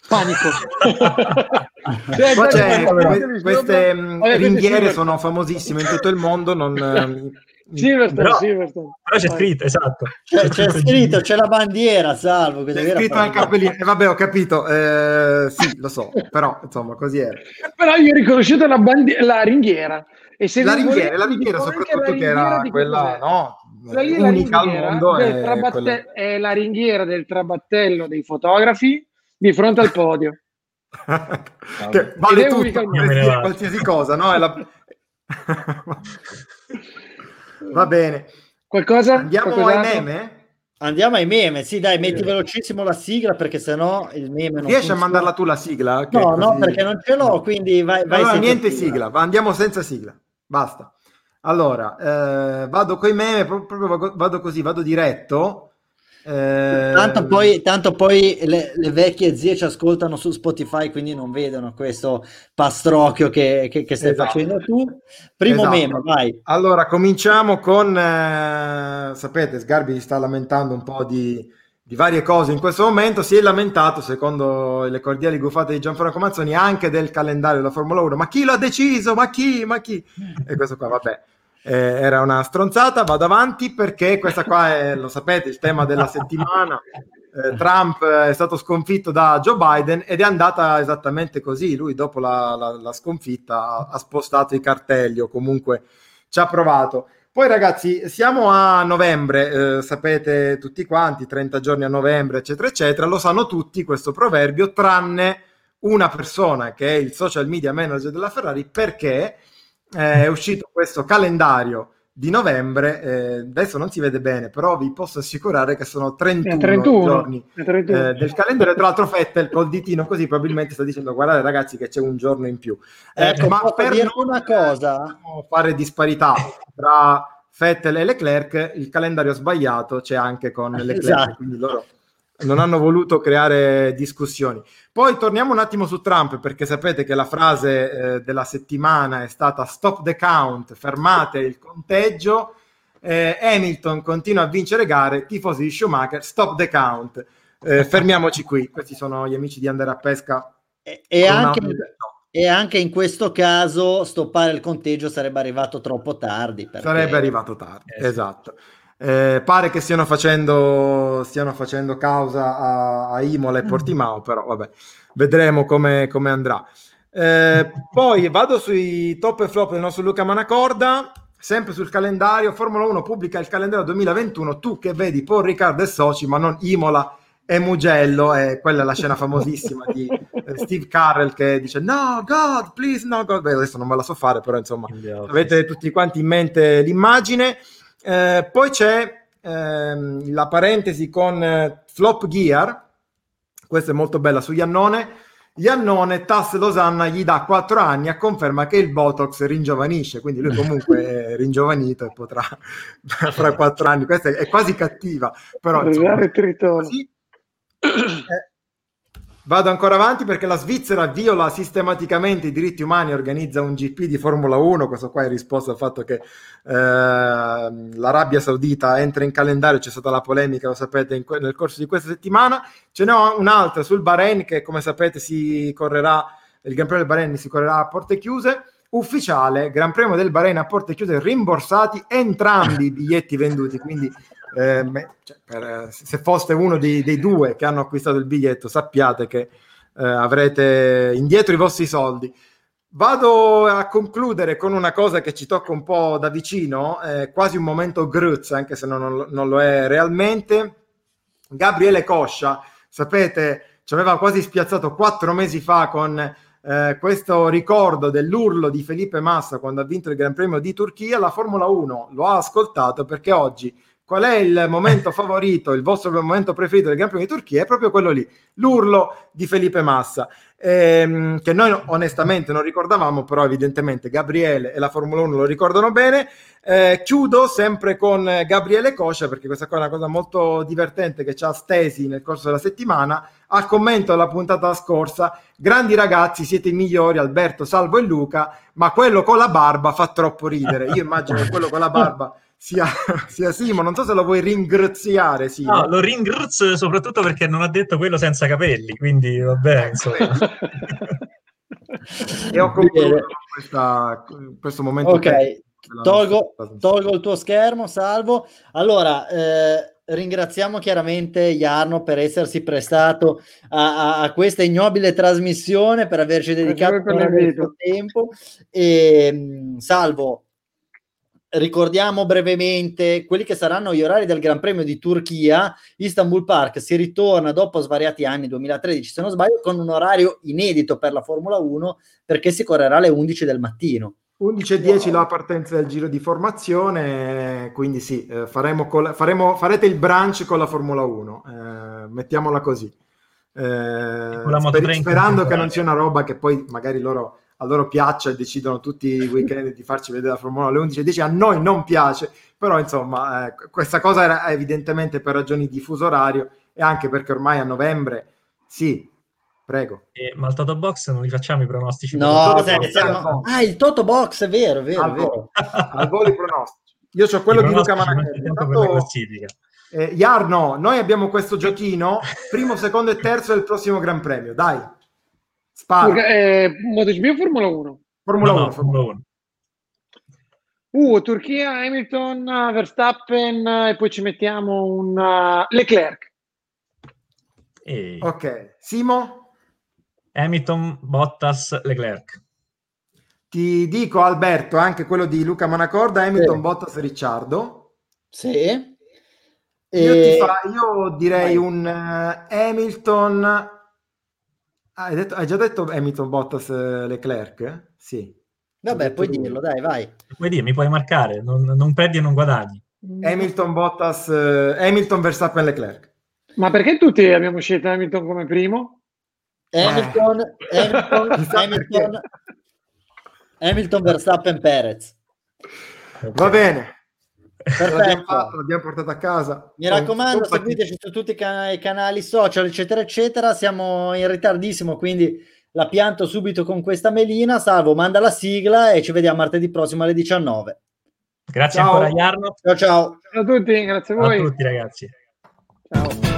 Panico. Cioè, c'è, guarda, queste mh, Vabbè, queste ringhiere sono famosissime in tutto il mondo. Non, ehm, Silverstone, Però- Silverstone. Però c'è scritto, esatto. C'è, c'è scritto, c'è la bandiera, salvo. che C'è era scritto anche proprio- cappellino. E vabbè, ho capito. eh, sì, lo so, però insomma, così è. Però io ho riconosciuto la, bandi- la ringhiera. E se La ringhiera, volete, la ringhiera soprattutto la che era ringhiera che quella, no, Quella è la unica al mondo. È, trabatte- quella- è la ringhiera del trabattello dei fotografi di fronte al podio. che Ed vale tutto, qualsiasi, qualsiasi cosa, no? È la- Va bene. Qualcosa? Andiamo ai Qualcos'altro? meme? Andiamo ai meme, sì dai, metti velocissimo la sigla perché sennò il meme non Riesci a mandarla tu la sigla? Che No, no, così- perché non ce l'ho, quindi vai, vai Allora, senza niente sigla. andiamo senza sigla, basta. Allora, eh, vado coi meme, pro- proprio vado- vado così, vado diretto. Eh, Tanto poi, tanto poi le, le vecchie zie ci ascoltano su Spotify, quindi non vedono questo pastrocchio che, che- che stai Esatto. facendo tu. Primo Esatto. meme, vai. Allora, cominciamo con, eh, sapete, Sgarbi sta lamentando un po' di, di varie cose in questo momento, si è lamentato, secondo le cordiali guffate di Gianfranco Mazzoni, anche del calendario della Formula 1. Ma chi l'ha deciso? Ma chi? Ma chi? E questo qua, vabbè, eh, era una stronzata, vado avanti perché questa qua è, lo sapete, il tema della settimana. Eh, Trump è stato sconfitto da Joe Biden ed è andata esattamente così. Lui, dopo la, la- la sconfitta, ha, ha spostato i cartelli o comunque ci ha provato. Poi, ragazzi, siamo a novembre, eh, sapete tutti quanti, 30 giorni a novembre, eccetera, eccetera. Lo sanno tutti questo proverbio, tranne una persona che è il social media manager della Ferrari, perché è uscito questo calendario di novembre. eh, adesso non si vede bene, però vi posso assicurare che sono 31, È 31, giorni è 31. eh, del calendario. Tra l'altro, Fettel col ditino così probabilmente sta dicendo: Guardate, ragazzi, che c'è un giorno in più. Eh, Ecco, ma posso per dire non una cosa? fare disparità tra Fettel e Leclerc, il calendario sbagliato c'è anche con Leclerc, Esatto. quindi loro non hanno voluto creare discussioni. Poi torniamo un attimo su Trump, perché sapete che la frase eh, della settimana è stata stop the count, fermate il conteggio. Eh, Hamilton continua a vincere gare, tifosi di Schumacher, stop the count. Eh, fermiamoci qui. Questi sono gli amici di Andare a Pesca. E, e anche, e anche in questo caso stoppare il conteggio sarebbe arrivato troppo tardi. perché- Sarebbe arrivato tardi, Eh sì. esatto. Eh, pare che stiano facendo, stiano facendo causa a, a Imola e Portimao, però vabbè, vedremo come, come andrà. Eh, poi vado sui top e flop del nostro Luca Manacorda, sempre sul calendario. Formula 1 pubblica il calendario 2021. Tu che vedi Paul Riccardo e soci, ma non Imola e Mugello. E quella è la scena famosissima di eh, Steve Carrell che dice: No, God, please, no, God. Beh, adesso non me la so fare, però insomma, avete tutti quanti in mente l'immagine. Eh, poi c'è ehm, la parentesi con eh, Flop Gear, questa è molto bella su Iannone. Iannone, Tass Losanna gli dà 4 anni a conferma che il Botox ringiovanisce, quindi lui comunque è ringiovanito e potrà fra 4 anni. Questa è, è quasi cattiva, però insomma, così. Eh, Vado ancora avanti perché la Svizzera viola sistematicamente i diritti umani e organizza un GP di Formula 1. Questo qua è risposta al fatto che eh, l'Arabia Saudita entra in calendario. C'è stata la polemica, lo sapete, que- nel corso di questa settimana. Ce n'è un'altra sul Bahrain che, come sapete, si correrà. Il Gran Premio del Bahrain si correrà a porte chiuse. Ufficiale, Gran Premio del Bahrain a porte chiuse, rimborsati entrambi i biglietti venduti. Quindi eh, cioè, per- se foste uno dei, dei due che hanno acquistato il biglietto, sappiate che eh, avrete indietro i vostri soldi. Vado a concludere con una cosa che ci tocca un po' da vicino, eh, quasi un momento Gruz, anche se non, non lo è realmente. Gabriele Coscia, sapete, ci aveva quasi spiazzato quattro mesi fa con eh, questo ricordo dell'urlo di Felipe Massa quando ha vinto il Gran Premio di Turchia. La Formula 1 lo ha ascoltato perché oggi qual è il momento favorito, il vostro momento preferito del Gran Premio di Turchia? È proprio quello lì, l'urlo di Felipe Massa, ehm, che noi onestamente non ricordavamo, però evidentemente Gabriele e la Formula 1 lo ricordano bene. Eh, chiudo sempre con Gabriele Coscia, perché questa qua è una cosa molto divertente che ci ha stesi nel corso della settimana. Al commento alla puntata scorsa, grandi ragazzi, siete i migliori, Alberto, Salvo e Luca, ma quello con la barba fa troppo ridere. Io immagino che quello con la barba sia, sia Simo. Non so se lo vuoi ringraziare. Simo. No, lo ringrazio soprattutto perché non ha detto quello senza capelli, quindi vabbè, insomma. e ho concluso questa, questo momento. Ok, tolgo, tolgo, il tuo schermo, salvo. Allora, eh, ringraziamo chiaramente Jarno per essersi prestato a, a, a questa ignobile trasmissione, per averci dedicato il tempo. E, mm, salvo, ricordiamo brevemente quelli che saranno gli orari del Gran Premio di Turchia. Istanbul Park si ritorna dopo svariati anni, 2013 se non sbaglio, con un orario inedito per la Formula 1 perché si correrà alle 11 del mattino. 11.10 wow. la partenza del giro di formazione, quindi sì, eh, faremo col, faremo, farete il brunch con la Formula 1, eh, mettiamola così. Eh, sper- sperando che non sia una roba che poi magari loro a loro piaccia e decidono tutti i weekend di farci vedere la Formula 1 alle 11.10, a noi non piace, però insomma eh, questa cosa era evidentemente per ragioni di fuso orario e anche perché ormai a novembre, sì, prego. Eh, ma al Toto Box non li facciamo i pronostici? No, sai, siamo... ah, il Toto Box è vero, è vero, al, vero. al volo i pronostici. Io ho quello di Luca Manachelli. Eh, Jarno, noi abbiamo questo giochino, primo, secondo e terzo del prossimo Gran Premio, dai. Spara. Eh, MotoGP o Formula 1? Formula no, 1. No, Formula 1. Uh, Turchia, Hamilton, Verstappen e poi ci mettiamo un uh, Leclerc. E... Ok, Simo? Hamilton, Bottas, Leclerc. Ti dico Alberto, anche quello di Luca Manacorda, Hamilton, sì. Bottas, Ricciardo. Sì. Io, fa, io direi Vai. un uh, Hamilton, hai, detto, hai, già detto Hamilton Bottas eh, Leclerc? Sì. Vabbè, puoi lui. dirlo, dai, vai. Puoi dire, mi puoi marcare, non, non perdi e non guadagni. Hamilton Bottas, eh, Hamilton Verstappen Leclerc. Ma perché tutti abbiamo scelto Hamilton come primo? Hamilton, eh. Hamilton, Hamilton, Hamilton, Verstappen Perez. Va bene. L'abbiamo, fatto, l'abbiamo portato a casa. Mi raccomando, seguiteci su tutti i, can- i canali social, eccetera, eccetera. Siamo in ritardissimo, quindi la pianto subito con questa melina. Salvo, manda la sigla e ci vediamo martedì prossimo alle 19. Grazie ciao. ancora, Jarno. Ciao, ciao. Ciao a tutti, grazie a voi. Ciao a tutti, ragazzi. Ciao.